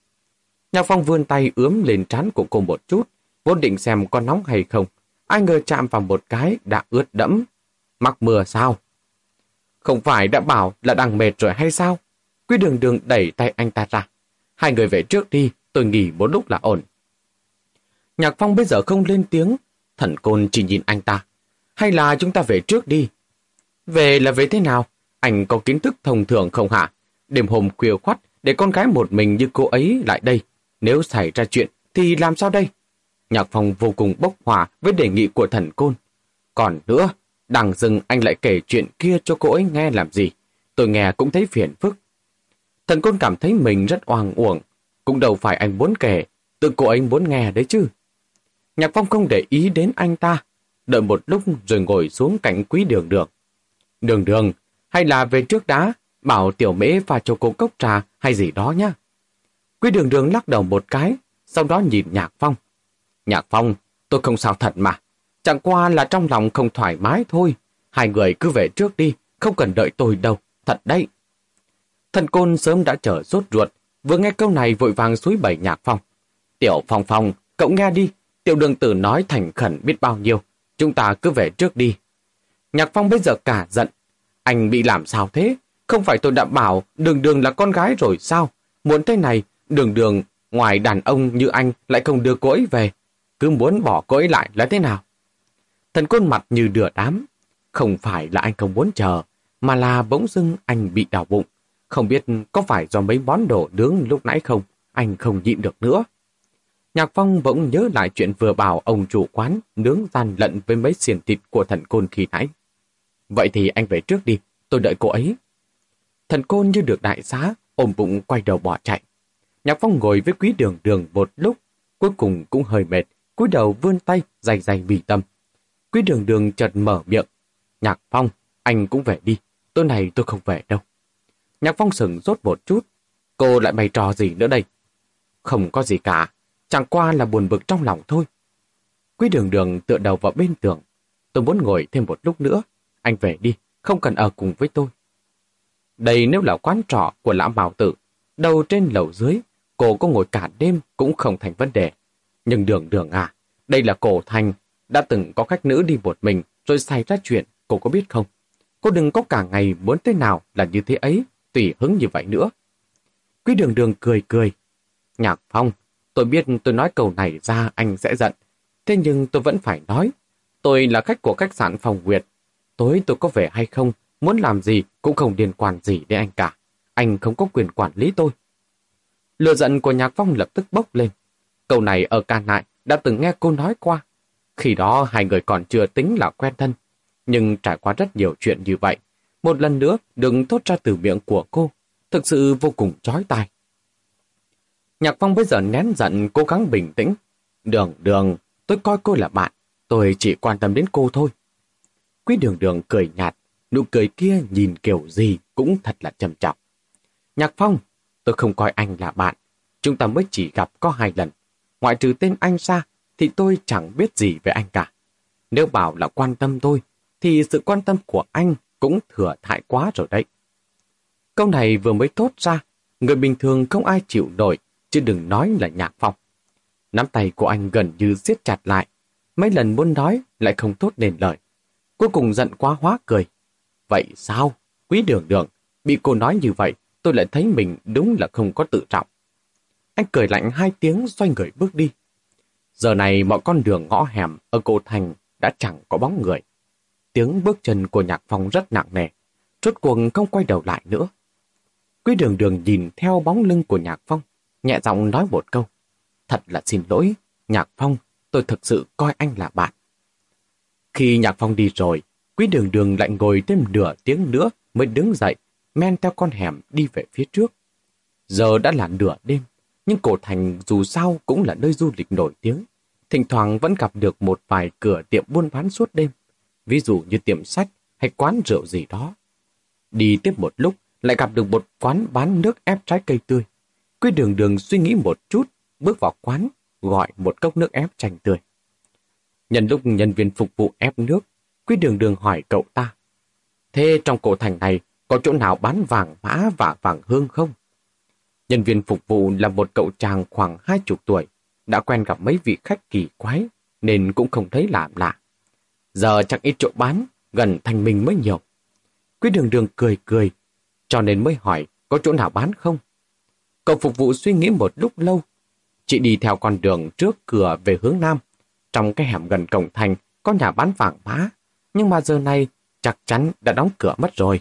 Nhạc phong vươn tay ướm lên trán của cô một chút, vốn định xem có nóng hay không. Ai ngờ chạm vào một cái đã ướt đẫm. Mắc mưa sao? Không phải đã bảo là đang mệt rồi hay sao? Quý đường đường đẩy tay anh ta ra. Hai người về trước đi, tôi nghỉ một lúc là ổn. Nhạc phong bây giờ không lên tiếng, thần côn chỉ nhìn anh ta. Hay là chúng ta về trước đi? Về là về thế nào? Anh có kiến thức thông thường không hả? Đêm hôm khuya khoắt để con gái một mình như cô ấy lại đây. Nếu xảy ra chuyện thì làm sao đây? Nhạc Phong vô cùng bốc hỏa với đề nghị của thần côn. Còn nữa, đằng dừng anh lại kể chuyện kia cho cô ấy nghe làm gì. Tôi nghe cũng thấy phiền phức. Thần côn cảm thấy mình rất oang uổng. Cũng đâu phải anh muốn kể, tự cô ấy muốn nghe đấy chứ. Nhạc Phong không để ý đến anh ta, đợi một lúc rồi ngồi xuống cạnh quý đường đường. Đường đường, hay là về trước đá, bảo tiểu mễ pha cho cô cốc trà hay gì đó nhá. Quý đường đường lắc đầu một cái, sau đó nhìn Nhạc Phong. Nhạc Phong, tôi không sao thật mà. Chẳng qua là trong lòng không thoải mái thôi. Hai người cứ về trước đi, không cần đợi tôi đâu. Thật đấy. Thần côn sớm đã chờ rốt ruột, vừa nghe câu này vội vàng suối bảy Nhạc Phong. Tiểu Phong Phong, cậu nghe đi. Tiểu đường tử nói thành khẩn biết bao nhiêu. Chúng ta cứ về trước đi. Nhạc Phong bây giờ cả giận. Anh bị làm sao thế? Không phải tôi đã bảo đường đường là con gái rồi sao? Muốn thế này, đường đường ngoài đàn ông như anh lại không đưa cô ấy về cứ muốn bỏ cô ấy lại là thế nào? Thần côn mặt như đửa đám. Không phải là anh không muốn chờ, mà là bỗng dưng anh bị đau bụng. Không biết có phải do mấy món đồ nướng lúc nãy không, anh không nhịn được nữa. Nhạc Phong bỗng nhớ lại chuyện vừa bảo ông chủ quán nướng gian lận với mấy xiền thịt của thần côn khi nãy. Vậy thì anh về trước đi, tôi đợi cô ấy. Thần côn như được đại xá, ôm bụng quay đầu bỏ chạy. Nhạc Phong ngồi với quý đường đường một lúc, cuối cùng cũng hơi mệt, cúi đầu vươn tay, dày dày vì tâm. Quý đường đường chợt mở miệng. Nhạc Phong, anh cũng về đi. Tối này tôi không về đâu. Nhạc Phong sừng rốt một chút. Cô lại bày trò gì nữa đây? Không có gì cả. Chẳng qua là buồn bực trong lòng thôi. Quý đường đường tựa đầu vào bên tường. Tôi muốn ngồi thêm một lúc nữa. Anh về đi, không cần ở cùng với tôi. Đây nếu là quán trọ của lão bào tử, đầu trên lầu dưới, cô có ngồi cả đêm cũng không thành vấn đề. Nhưng đường đường à, đây là cổ thành, đã từng có khách nữ đi một mình rồi xảy ra chuyện, cô có biết không? Cô đừng có cả ngày muốn thế nào là như thế ấy, tùy hứng như vậy nữa. Quý đường đường cười cười. Nhạc Phong, tôi biết tôi nói câu này ra anh sẽ giận. Thế nhưng tôi vẫn phải nói. Tôi là khách của khách sạn Phòng Nguyệt. Tối tôi có về hay không, muốn làm gì cũng không liên quan gì đến anh cả. Anh không có quyền quản lý tôi. Lừa giận của Nhạc Phong lập tức bốc lên. Câu này ở Ca Nại đã từng nghe cô nói qua. Khi đó hai người còn chưa tính là quen thân, nhưng trải qua rất nhiều chuyện như vậy, một lần nữa đừng thốt ra từ miệng của cô, thực sự vô cùng chói tai. Nhạc Phong bây giờ nén giận cố gắng bình tĩnh. Đường đường, tôi coi cô là bạn, tôi chỉ quan tâm đến cô thôi. Quý đường đường cười nhạt, nụ cười kia nhìn kiểu gì cũng thật là trầm trọng. Nhạc Phong, tôi không coi anh là bạn, chúng ta mới chỉ gặp có hai lần. Ngoại trừ tên anh ra, thì tôi chẳng biết gì về anh cả. Nếu bảo là quan tâm tôi, thì sự quan tâm của anh cũng thừa thải quá rồi đấy. Câu này vừa mới thốt ra, người bình thường không ai chịu nổi, chứ đừng nói là nhạc phong. Nắm tay của anh gần như siết chặt lại, mấy lần muốn nói lại không tốt nên lời. Cuối cùng giận quá hóa cười. Vậy sao? Quý đường đường, bị cô nói như vậy, tôi lại thấy mình đúng là không có tự trọng. Anh cười lạnh hai tiếng xoay người bước đi. Giờ này mọi con đường ngõ hẻm ở cổ thành đã chẳng có bóng người. Tiếng bước chân của nhạc phong rất nặng nề, rốt cuộc không quay đầu lại nữa. Quý đường đường nhìn theo bóng lưng của nhạc phong, nhẹ giọng nói một câu. Thật là xin lỗi, nhạc phong, tôi thực sự coi anh là bạn. Khi nhạc phong đi rồi, quý đường đường lại ngồi thêm nửa tiếng nữa mới đứng dậy, men theo con hẻm đi về phía trước. Giờ đã là nửa đêm, nhưng cổ thành dù sao cũng là nơi du lịch nổi tiếng. Thỉnh thoảng vẫn gặp được một vài cửa tiệm buôn bán suốt đêm, ví dụ như tiệm sách hay quán rượu gì đó. Đi tiếp một lúc, lại gặp được một quán bán nước ép trái cây tươi. Quy đường đường suy nghĩ một chút, bước vào quán, gọi một cốc nước ép chanh tươi. Nhân lúc nhân viên phục vụ ép nước, Quy đường đường hỏi cậu ta. Thế trong cổ thành này có chỗ nào bán vàng mã và vàng hương không? Nhân viên phục vụ là một cậu chàng khoảng hai chục tuổi, đã quen gặp mấy vị khách kỳ quái, nên cũng không thấy làm lạ. Giờ chẳng ít chỗ bán, gần thành mình mới nhiều. Quý đường đường cười cười, cho nên mới hỏi có chỗ nào bán không? Cậu phục vụ suy nghĩ một lúc lâu. Chị đi theo con đường trước cửa về hướng Nam. Trong cái hẻm gần cổng thành có nhà bán vàng mã, nhưng mà giờ này chắc chắn đã đóng cửa mất rồi.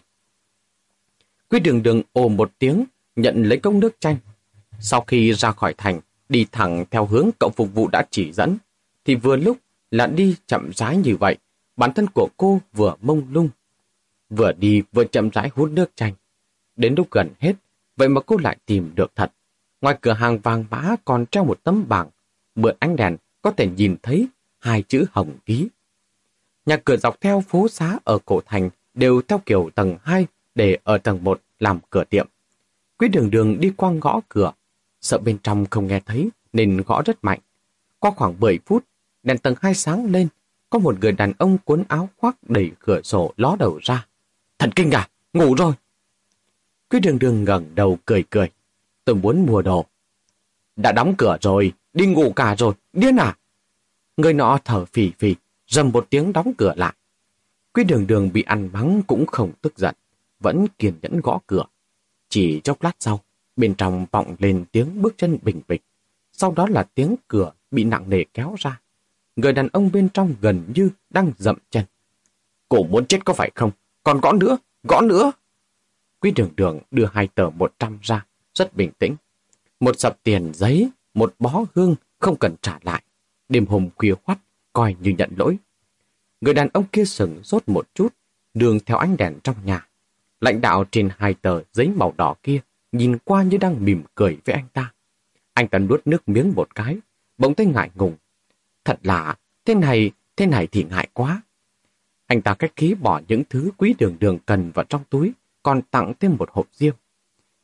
Quý đường đường ồ một tiếng, nhận lấy cốc nước chanh. Sau khi ra khỏi thành, đi thẳng theo hướng cậu phục vụ đã chỉ dẫn, thì vừa lúc là đi chậm rãi như vậy, bản thân của cô vừa mông lung. Vừa đi vừa chậm rãi hút nước chanh. Đến lúc gần hết, vậy mà cô lại tìm được thật. Ngoài cửa hàng vàng bá còn treo một tấm bảng, mượn ánh đèn có thể nhìn thấy hai chữ hồng ký. Nhà cửa dọc theo phố xá ở cổ thành đều theo kiểu tầng 2 để ở tầng 1 làm cửa tiệm. Quý đường đường đi qua ngõ cửa, sợ bên trong không nghe thấy nên gõ rất mạnh. Qua khoảng 10 phút, đèn tầng 2 sáng lên, có một người đàn ông cuốn áo khoác đẩy cửa sổ ló đầu ra. Thần kinh à, ngủ rồi. Quý đường đường ngẩng đầu cười cười. Tôi muốn mua đồ. Đã đóng cửa rồi, đi ngủ cả rồi, điên à? Người nọ thở phì phì, dầm một tiếng đóng cửa lại. Quý đường đường bị ăn mắng cũng không tức giận, vẫn kiên nhẫn gõ cửa. Chỉ chốc lát sau, bên trong vọng lên tiếng bước chân bình bịch. Sau đó là tiếng cửa bị nặng nề kéo ra. Người đàn ông bên trong gần như đang dậm chân. Cổ muốn chết có phải không? Còn gõ nữa, gõ nữa. Quý đường đường đưa hai tờ một trăm ra, rất bình tĩnh. Một sập tiền giấy, một bó hương không cần trả lại. Đêm hôm khuya khoắt, coi như nhận lỗi. Người đàn ông kia sừng rốt một chút, đường theo ánh đèn trong nhà. Lãnh đạo trên hai tờ giấy màu đỏ kia nhìn qua như đang mỉm cười với anh ta. Anh ta nuốt nước miếng một cái, bỗng thấy ngại ngùng. Thật lạ, thế này, thế này thì ngại quá. Anh ta cách khí bỏ những thứ quý đường đường cần vào trong túi, còn tặng thêm một hộp riêng.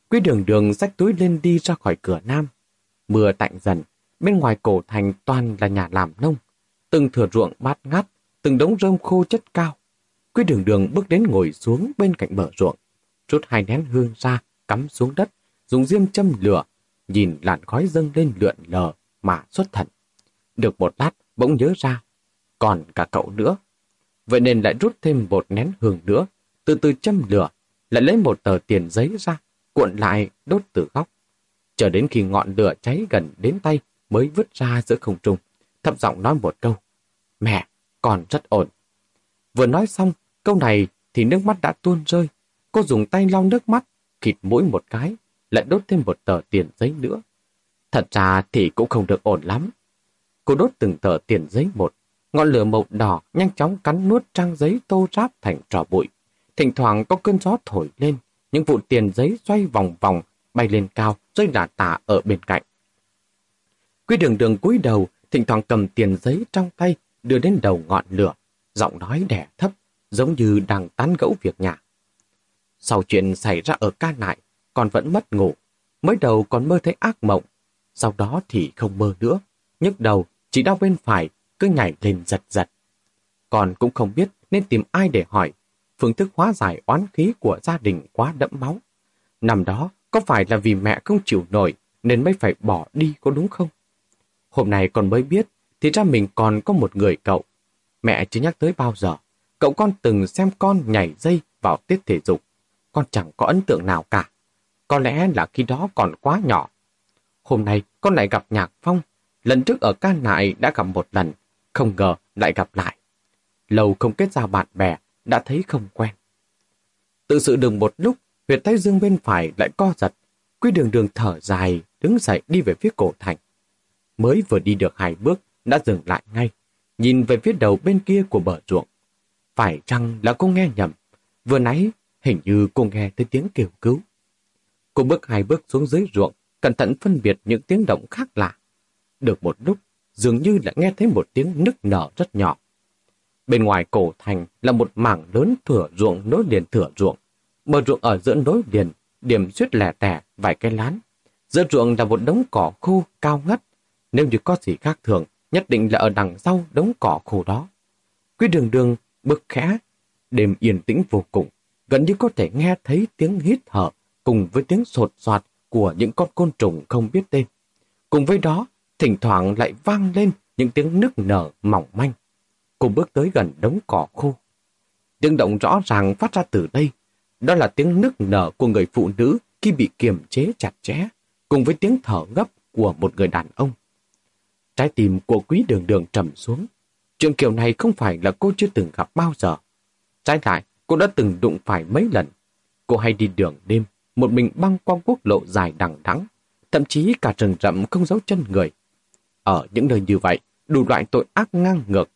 Quý đường đường rách túi lên đi ra khỏi cửa nam. Mưa tạnh dần, bên ngoài cổ thành toàn là nhà làm nông. Từng thửa ruộng bát ngát, từng đống rơm khô chất cao. Quý đường đường bước đến ngồi xuống bên cạnh bờ ruộng, rút hai nén hương ra, cắm xuống đất, dùng diêm châm lửa, nhìn làn khói dâng lên lượn lờ mà xuất thần. Được một lát, bỗng nhớ ra, còn cả cậu nữa. Vậy nên lại rút thêm một nén hương nữa, từ từ châm lửa, lại lấy một tờ tiền giấy ra, cuộn lại đốt từ góc. Chờ đến khi ngọn lửa cháy gần đến tay mới vứt ra giữa không trung, thấp giọng nói một câu. Mẹ, còn rất ổn. Vừa nói xong, câu này thì nước mắt đã tuôn rơi. Cô dùng tay lau nước mắt, khịt mũi một cái, lại đốt thêm một tờ tiền giấy nữa. Thật ra thì cũng không được ổn lắm. Cô đốt từng tờ tiền giấy một, ngọn lửa màu đỏ nhanh chóng cắn nuốt trang giấy tô ráp thành trò bụi. Thỉnh thoảng có cơn gió thổi lên, những vụ tiền giấy xoay vòng vòng, bay lên cao, rơi lả tả ở bên cạnh. Quy đường đường cúi đầu, thỉnh thoảng cầm tiền giấy trong tay, đưa đến đầu ngọn lửa, giọng nói đẻ thấp, giống như đang tán gẫu việc nhà. Sau chuyện xảy ra ở ca nại, con vẫn mất ngủ. Mới đầu còn mơ thấy ác mộng, sau đó thì không mơ nữa. nhức đầu, chỉ đau bên phải, cứ nhảy lên giật giật. Còn cũng không biết nên tìm ai để hỏi. Phương thức hóa giải oán khí của gia đình quá đẫm máu. Năm đó, có phải là vì mẹ không chịu nổi nên mới phải bỏ đi có đúng không? Hôm nay còn mới biết, thì ra mình còn có một người cậu. Mẹ chưa nhắc tới bao giờ. Cậu con từng xem con nhảy dây vào tiết thể dục. Con chẳng có ấn tượng nào cả. Có lẽ là khi đó còn quá nhỏ. Hôm nay con lại gặp Nhạc Phong. Lần trước ở ca nại đã gặp một lần. Không ngờ lại gặp lại. Lâu không kết giao bạn bè, đã thấy không quen. Tự sự đừng một lúc, huyệt tay dương bên phải lại co giật. Quy đường đường thở dài, đứng dậy đi về phía cổ thành. Mới vừa đi được hai bước, đã dừng lại ngay, nhìn về phía đầu bên kia của bờ ruộng. Phải chăng là cô nghe nhầm? Vừa nãy, hình như cô nghe thấy tiếng kêu cứu. Cô bước hai bước xuống dưới ruộng, cẩn thận phân biệt những tiếng động khác lạ. Được một lúc, dường như đã nghe thấy một tiếng nức nở rất nhỏ. Bên ngoài cổ thành là một mảng lớn thửa ruộng nối liền thửa ruộng. Bờ ruộng ở giữa nối liền, điểm suýt lẻ tẻ, vài cái lán. Giữa ruộng là một đống cỏ khô cao ngất. Nếu như có gì khác thường, nhất định là ở đằng sau đống cỏ khô đó. Quý đường đường bước khẽ, đêm yên tĩnh vô cùng, gần như có thể nghe thấy tiếng hít thở cùng với tiếng sột soạt của những con côn trùng không biết tên. Cùng với đó, thỉnh thoảng lại vang lên những tiếng nức nở mỏng manh. Cô bước tới gần đống cỏ khô. Tiếng động rõ ràng phát ra từ đây. Đó là tiếng nức nở của người phụ nữ khi bị kiềm chế chặt chẽ, cùng với tiếng thở gấp của một người đàn ông. Trái tim của quý đường đường trầm xuống. Chuyện kiểu này không phải là cô chưa từng gặp bao giờ. Trái lại, cô đã từng đụng phải mấy lần. Cô hay đi đường đêm, một mình băng qua quốc lộ dài đằng đẵng, thậm chí cả rừng rậm không giấu chân người. Ở những nơi như vậy, đủ loại tội ác ngang ngược.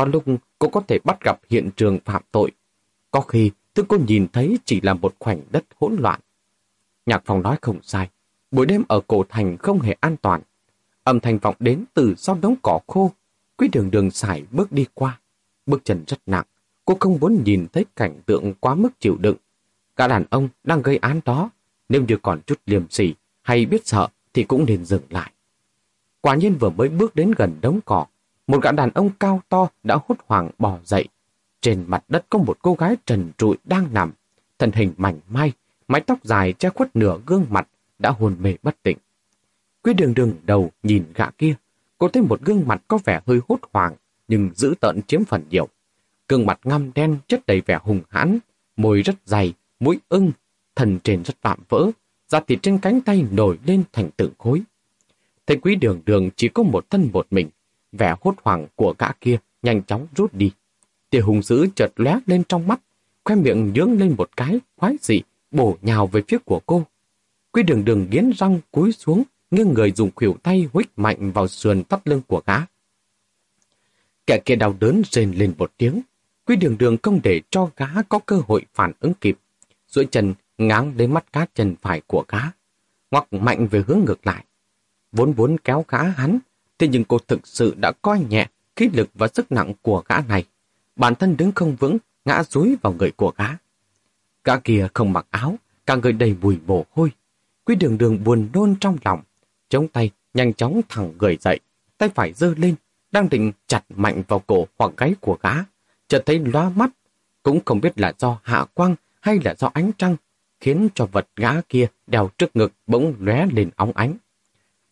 Có lúc cũng có thể bắt gặp hiện trường phạm tội. Có khi, thứ cô nhìn thấy chỉ là một khoảnh đất hỗn loạn. Nhạc phòng nói không sai, buổi đêm ở cổ thành không hề an toàn. Âm thanh vọng đến từ sau đống cỏ khô. Quý đường đường xài bước đi qua. Bước chân rất nặng. Cô không muốn nhìn thấy cảnh tượng quá mức chịu đựng. Cả đàn ông đang gây án đó. Nếu như còn chút liềm sỉ hay biết sợ thì cũng nên dừng lại. Quả nhiên vừa mới bước đến gần đống cỏ, một gã đàn ông cao to đã hốt hoảng bò dậy. Trên mặt đất có một cô gái trần trụi đang nằm, thân hình mảnh mai, mái tóc dài che khuất nửa gương mặt, đã hồn mê bất tỉnh. Quý đường đường đầu nhìn gã kia, cô thấy một gương mặt có vẻ hơi hốt hoảng, nhưng giữ tợn chiếm phần nhiều. Gương mặt ngăm đen chất đầy vẻ hùng hãn, môi rất dày, mũi ưng, thần trên rất vạm vỡ, da thịt trên cánh tay nổi lên thành từng khối. Thấy quý đường đường chỉ có một thân một mình, vẻ hốt hoảng của gã kia nhanh chóng rút đi. Tia hùng dữ chợt lóe lên trong mắt, khoe miệng nhướng lên một cái, khoái dị, bổ nhào về phía của cô. Quy đường đường nghiến răng cúi xuống, nghiêng người dùng khuỷu tay huých mạnh vào sườn thắt lưng của gã. Kẻ kia đau đớn rên lên một tiếng. Quy đường đường không để cho gã có cơ hội phản ứng kịp. duỗi chân ngáng đến mắt cá chân phải của gã. Ngoặc mạnh về hướng ngược lại. Vốn vốn kéo gã hắn, thế nhưng cô thực sự đã coi nhẹ khí lực và sức nặng của gã này. Bản thân đứng không vững, ngã rúi vào người của gã. Gã kia không mặc áo, cả người đầy mùi mồ hôi. Quý đường đường buồn nôn trong lòng, chống tay, nhanh chóng thẳng người dậy, tay phải giơ lên, đang định chặt mạnh vào cổ hoặc gáy của gã, chợt thấy loa mắt, cũng không biết là do hạ quang hay là do ánh trăng, khiến cho vật gã kia đèo trước ngực bỗng lóe lên óng ánh.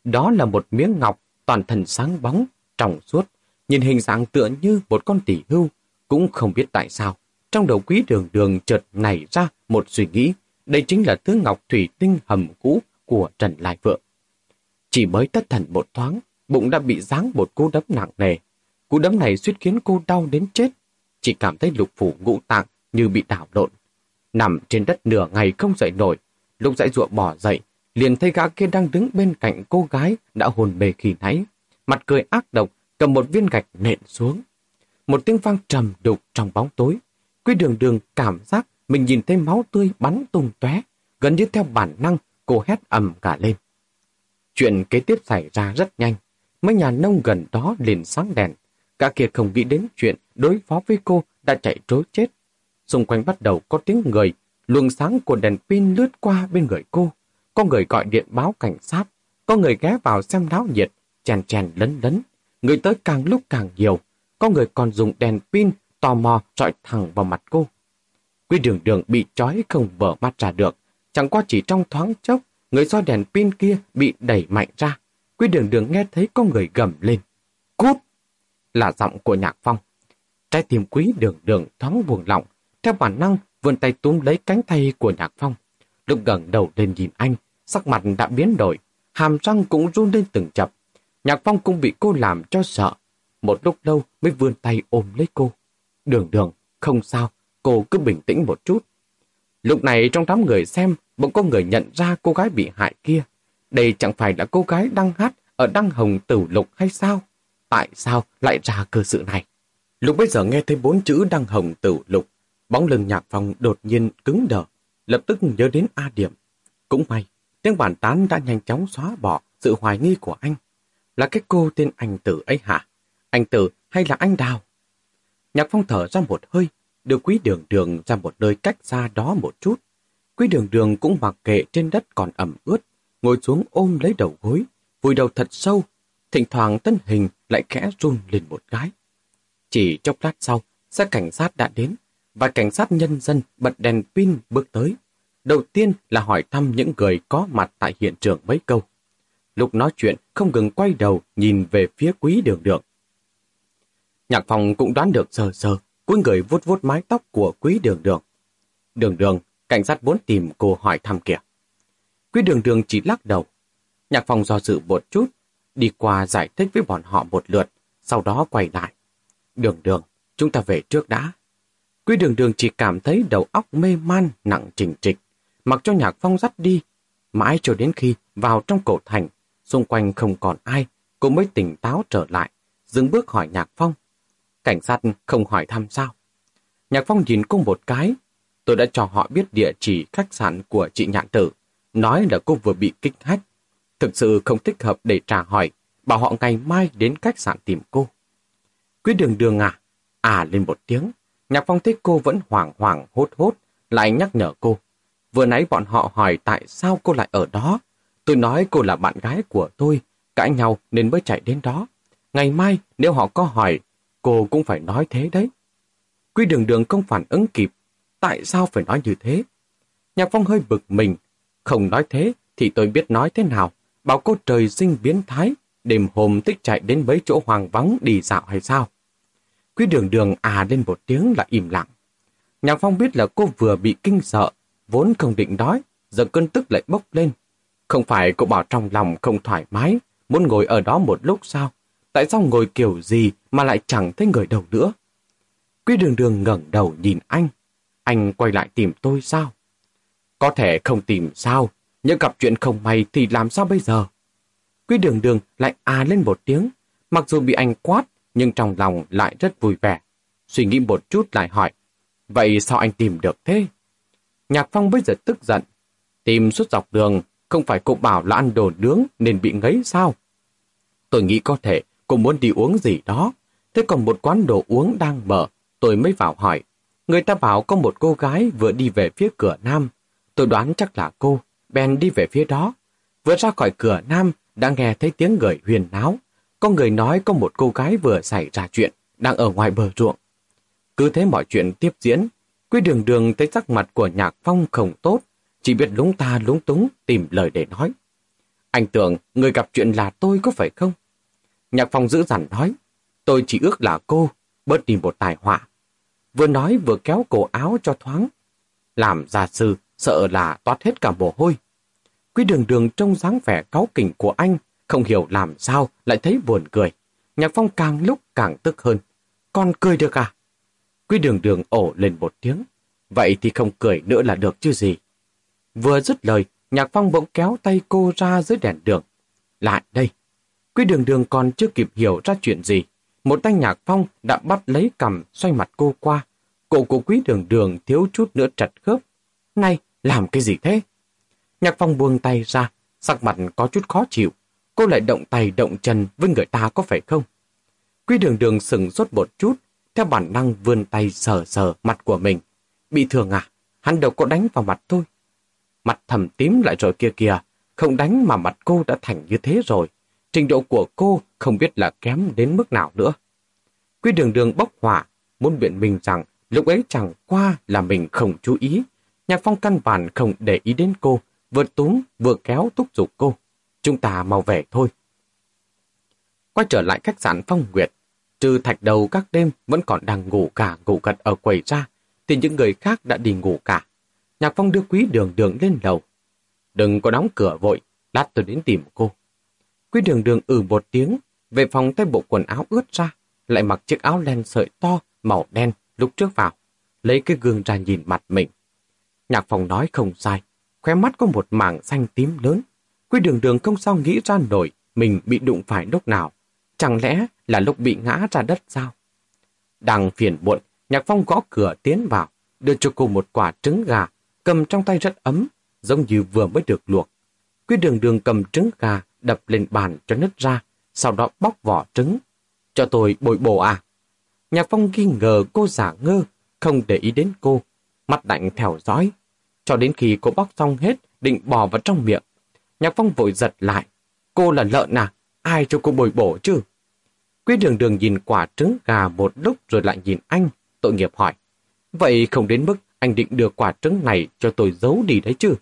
Đó là một miếng ngọc toàn thân sáng bóng, trong suốt, nhìn hình dạng tựa như một con tỷ hưu, cũng không biết tại sao. Trong đầu quý đường đường chợt nảy ra một suy nghĩ, đây chính là thứ ngọc thủy tinh hầm cũ của Trần Lai Vượng. Chỉ mới tất thần một thoáng, bụng đã bị giáng một cú đấm nặng nề. Cú đấm này suýt khiến cô đau đến chết. Chỉ cảm thấy lục phủ ngũ tạng như bị đảo lộn. Nằm trên đất nửa ngày không dậy nổi, lúc dãy ruộng bỏ dậy, liền thấy gã kia đang đứng bên cạnh cô gái đã hồn bề khi nãy. Mặt cười ác độc, cầm một viên gạch nện xuống. Một tiếng vang trầm đục trong bóng tối. Quy đường đường cảm giác mình nhìn thấy máu tươi bắn tung tóe, gần như theo bản năng cô hét ầm cả lên. Chuyện kế tiếp xảy ra rất nhanh. Mấy nhà nông gần đó liền sáng đèn. Cả kia không nghĩ đến chuyện đối phó với cô đã chạy trối chết. Xung quanh bắt đầu có tiếng người, luồng sáng của đèn pin lướt qua bên người cô. Có người gọi điện báo cảnh sát, có người ghé vào xem náo nhiệt, chèn chèn lấn lấn. Người tới càng lúc càng nhiều, có người còn dùng đèn pin tò mò trọi thẳng vào mặt cô. Quy đường đường bị trói không vỡ mắt ra được, chẳng qua chỉ trong thoáng chốc, người do đèn pin kia bị đẩy mạnh ra. Quy đường đường nghe thấy có người gầm lên. Cút! Là giọng của nhạc phong. Trái tim quý đường đường thoáng buồn lỏng, theo bản năng vươn tay túm lấy cánh tay của nhạc phong. Lúc gần đầu lên nhìn anh, sắc mặt đã biến đổi, hàm răng cũng run lên từng chập. Nhạc phong cũng bị cô làm cho sợ. Một lúc lâu mới vươn tay ôm lấy cô. Đường đường, không sao, cô cứ bình tĩnh một chút. Lúc này trong đám người xem, bỗng có người nhận ra cô gái bị hại kia. Đây chẳng phải là cô gái đang hát ở Đăng Hồng Tử Lục hay sao? Tại sao lại ra cơ sự này? Lúc bây giờ nghe thấy bốn chữ Đăng Hồng Tử Lục, bóng lưng nhạc phòng đột nhiên cứng đờ, lập tức nhớ đến A Điểm. Cũng may, tiếng bản tán đã nhanh chóng xóa bỏ sự hoài nghi của anh. Là cái cô tên anh Tử ấy hả? Anh Tử hay là anh Đào? Nhạc phong thở ra một hơi, đưa quý đường đường ra một nơi cách xa đó một chút. Quý đường đường cũng mặc kệ trên đất còn ẩm ướt, ngồi xuống ôm lấy đầu gối, vùi đầu thật sâu, thỉnh thoảng thân hình lại khẽ run lên một cái. Chỉ chốc lát sau, xe cảnh sát đã đến, và cảnh sát nhân dân bật đèn pin bước tới. Đầu tiên là hỏi thăm những người có mặt tại hiện trường mấy câu. Lúc nói chuyện không ngừng quay đầu nhìn về phía quý đường đường. Nhạc phòng cũng đoán được sờ sờ, cuối người vuốt vuốt mái tóc của quý đường đường. Đường đường, cảnh sát vốn tìm cô hỏi thăm kìa. Quý đường đường chỉ lắc đầu. Nhạc phòng do dự một chút, đi qua giải thích với bọn họ một lượt, sau đó quay lại. Đường đường, chúng ta về trước đã. Quý đường đường chỉ cảm thấy đầu óc mê man nặng trình trịch, mặc cho nhạc phong dắt đi. Mãi cho đến khi vào trong cổ thành, xung quanh không còn ai, cô mới tỉnh táo trở lại, dừng bước hỏi nhạc phong. Cảnh sát không hỏi thăm sao. Nhạc phong nhìn cô một cái, tôi đã cho họ biết địa chỉ khách sạn của chị nhạn tử, nói là cô vừa bị kích hách. Thực sự không thích hợp để trả hỏi, bảo họ ngày mai đến khách sạn tìm cô. Quý đường đường à, à lên một tiếng, Nhạc Phong thấy cô vẫn hoảng hoảng hốt hốt, lại nhắc nhở cô. Vừa nãy bọn họ hỏi tại sao cô lại ở đó. Tôi nói cô là bạn gái của tôi, cãi nhau nên mới chạy đến đó. Ngày mai nếu họ có hỏi, cô cũng phải nói thế đấy. Quy đường đường không phản ứng kịp. Tại sao phải nói như thế? Nhạc Phong hơi bực mình. Không nói thế thì tôi biết nói thế nào. Bảo cô trời sinh biến thái, đêm hôm tích chạy đến mấy chỗ hoàng vắng đi dạo hay sao? Quý đường đường à lên một tiếng là im lặng. Nhạc Phong biết là cô vừa bị kinh sợ, vốn không định nói, giờ cơn tức lại bốc lên. Không phải cô bảo trong lòng không thoải mái, muốn ngồi ở đó một lúc sao? Tại sao ngồi kiểu gì mà lại chẳng thấy người đâu nữa? Quý đường đường ngẩng đầu nhìn anh. Anh quay lại tìm tôi sao? Có thể không tìm sao, nhưng gặp chuyện không may thì làm sao bây giờ? Quý đường đường lại à lên một tiếng, mặc dù bị anh quát nhưng trong lòng lại rất vui vẻ. Suy nghĩ một chút lại hỏi, vậy sao anh tìm được thế? Nhạc Phong bây giờ tức giận, tìm suốt dọc đường, không phải cô bảo là ăn đồ nướng nên bị ngấy sao? Tôi nghĩ có thể cô muốn đi uống gì đó, thế còn một quán đồ uống đang mở, tôi mới vào hỏi. Người ta bảo có một cô gái vừa đi về phía cửa nam, tôi đoán chắc là cô, bèn đi về phía đó. Vừa ra khỏi cửa nam, đã nghe thấy tiếng người huyền náo, có người nói có một cô gái vừa xảy ra chuyện, đang ở ngoài bờ ruộng. Cứ thế mọi chuyện tiếp diễn, Quy đường đường thấy sắc mặt của Nhạc Phong không tốt, chỉ biết lúng ta lúng túng tìm lời để nói. Anh tưởng người gặp chuyện là tôi có phải không? Nhạc Phong giữ dằn nói, tôi chỉ ước là cô, bớt đi một tài họa. Vừa nói vừa kéo cổ áo cho thoáng. Làm gia sư, sợ là toát hết cả mồ hôi. Quý đường đường trông dáng vẻ cáu kỉnh của anh, không hiểu làm sao lại thấy buồn cười. Nhạc Phong càng lúc càng tức hơn. Con cười được à? Quý đường đường ổ lên một tiếng. Vậy thì không cười nữa là được chứ gì. Vừa dứt lời, Nhạc Phong bỗng kéo tay cô ra dưới đèn đường. Lại đây. Quý đường đường còn chưa kịp hiểu ra chuyện gì. một tay nhạc phong đã bắt lấy cầm xoay mặt cô qua. Cổ của quý đường đường thiếu chút nữa trật khớp. Này, làm cái gì thế? Nhạc phong buông tay ra, sắc mặt có chút khó chịu. Cô lại động tay động chân với người ta có phải không? Quý đường đường sừng sốt một chút, theo bản năng vươn tay sờ sờ mặt của mình. Bị thương à? Hắn đâu có đánh vào mặt tôi Mặt thầm tím lại rồi kia kìa, không đánh mà mặt cô đã thành như thế rồi. Trình độ của cô không biết là kém đến mức nào nữa. quy đường đường bốc hỏa, muốn biện mình rằng lúc ấy chẳng qua là mình không chú ý. Nhạc phong căn bản không để ý đến cô, vừa túm vừa kéo thúc giục cô. Chúng ta mau về thôi. Quay trở lại khách sạn Phong Nguyệt, trừ thạch đầu các đêm vẫn còn đang ngủ cả ngủ gật ở quầy ra, thì những người khác đã đi ngủ cả. Nhạc Phong đưa quý đường đường lên lầu. Đừng có đóng cửa vội, lát tôi đến tìm cô. Quý đường đường ừ một tiếng, về phòng tay bộ quần áo ướt ra, lại mặc chiếc áo len sợi to, màu đen lúc trước vào, lấy cái gương ra nhìn mặt mình. Nhạc Phong nói không sai, khóe mắt có một mảng xanh tím lớn. Quý đường đường không sao nghĩ ra nổi mình bị đụng phải lúc nào. Chẳng lẽ là lúc bị ngã ra đất sao? Đang phiền muộn, Nhạc Phong gõ cửa tiến vào, đưa cho cô một quả trứng gà, cầm trong tay rất ấm, giống như vừa mới được luộc. Quý đường đường cầm trứng gà, đập lên bàn cho nứt ra, sau đó bóc vỏ trứng. Cho tôi bồi bổ à? Nhạc Phong nghi ngờ cô giả ngơ, không để ý đến cô, mắt lạnh theo dõi. Cho đến khi cô bóc xong hết, định bỏ vào trong miệng. Nhạc Phong vội giật lại. Cô là lợn à? Ai cho cô bồi bổ chứ? Quý đường đường nhìn quả trứng gà một lúc rồi lại nhìn anh, tội nghiệp hỏi. Vậy không đến mức anh định đưa quả trứng này cho tôi giấu đi đấy chứ?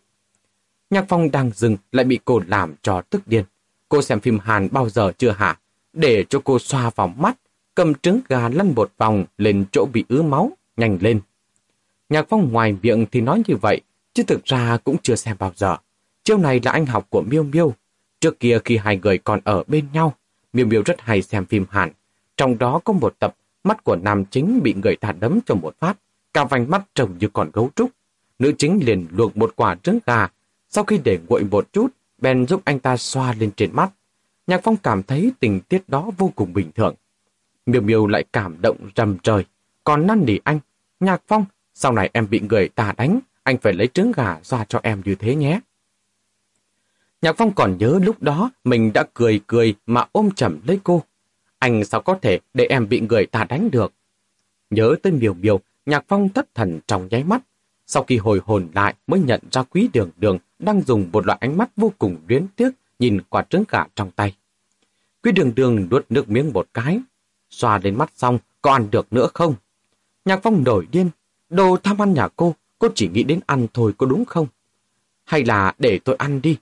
Nhạc Phong đang dừng lại bị cô làm cho tức điên. Cô xem phim Hàn bao giờ chưa hả? Để cho cô xoa vào mắt, cầm trứng gà lăn một vòng lên chỗ bị ứ máu, nhanh lên. Nhạc Phong ngoài miệng thì nói như vậy, chứ thực ra cũng chưa xem bao giờ. Chiêu này là anh học của Miêu Miêu. Trước kia khi hai người còn ở bên nhau, Miêu Miêu rất hay xem phim Hàn. Trong đó có một tập mắt của nam chính bị người ta đấm cho một phát, cả vành mắt trông như còn gấu trúc. Nữ chính liền luộc một quả trứng gà, sau khi để nguội một chút, Ben giúp anh ta xoa lên trên mắt. Nhạc Phong cảm thấy tình tiết đó vô cùng bình thường. Miêu Miêu lại cảm động rầm trời, còn năn nỉ anh. Nhạc Phong, sau này em bị người ta đánh, anh phải lấy trứng gà xoa cho em như thế nhé. Nhạc Phong còn nhớ lúc đó mình đã cười cười mà ôm chầm lấy cô. Anh sao có thể để em bị người ta đánh được? Nhớ tới miều miều, Nhạc Phong thất thần trong nháy mắt. Sau khi hồi hồn lại mới nhận ra quý đường đường đang dùng một loại ánh mắt vô cùng luyến tiếc nhìn quả trứng gà trong tay. Quý đường đường nuốt nước miếng một cái. Xoa lên mắt xong, có ăn được nữa không? Nhạc Phong nổi điên. Đồ tham ăn nhà cô, cô chỉ nghĩ đến ăn thôi có đúng không? Hay là để tôi ăn đi?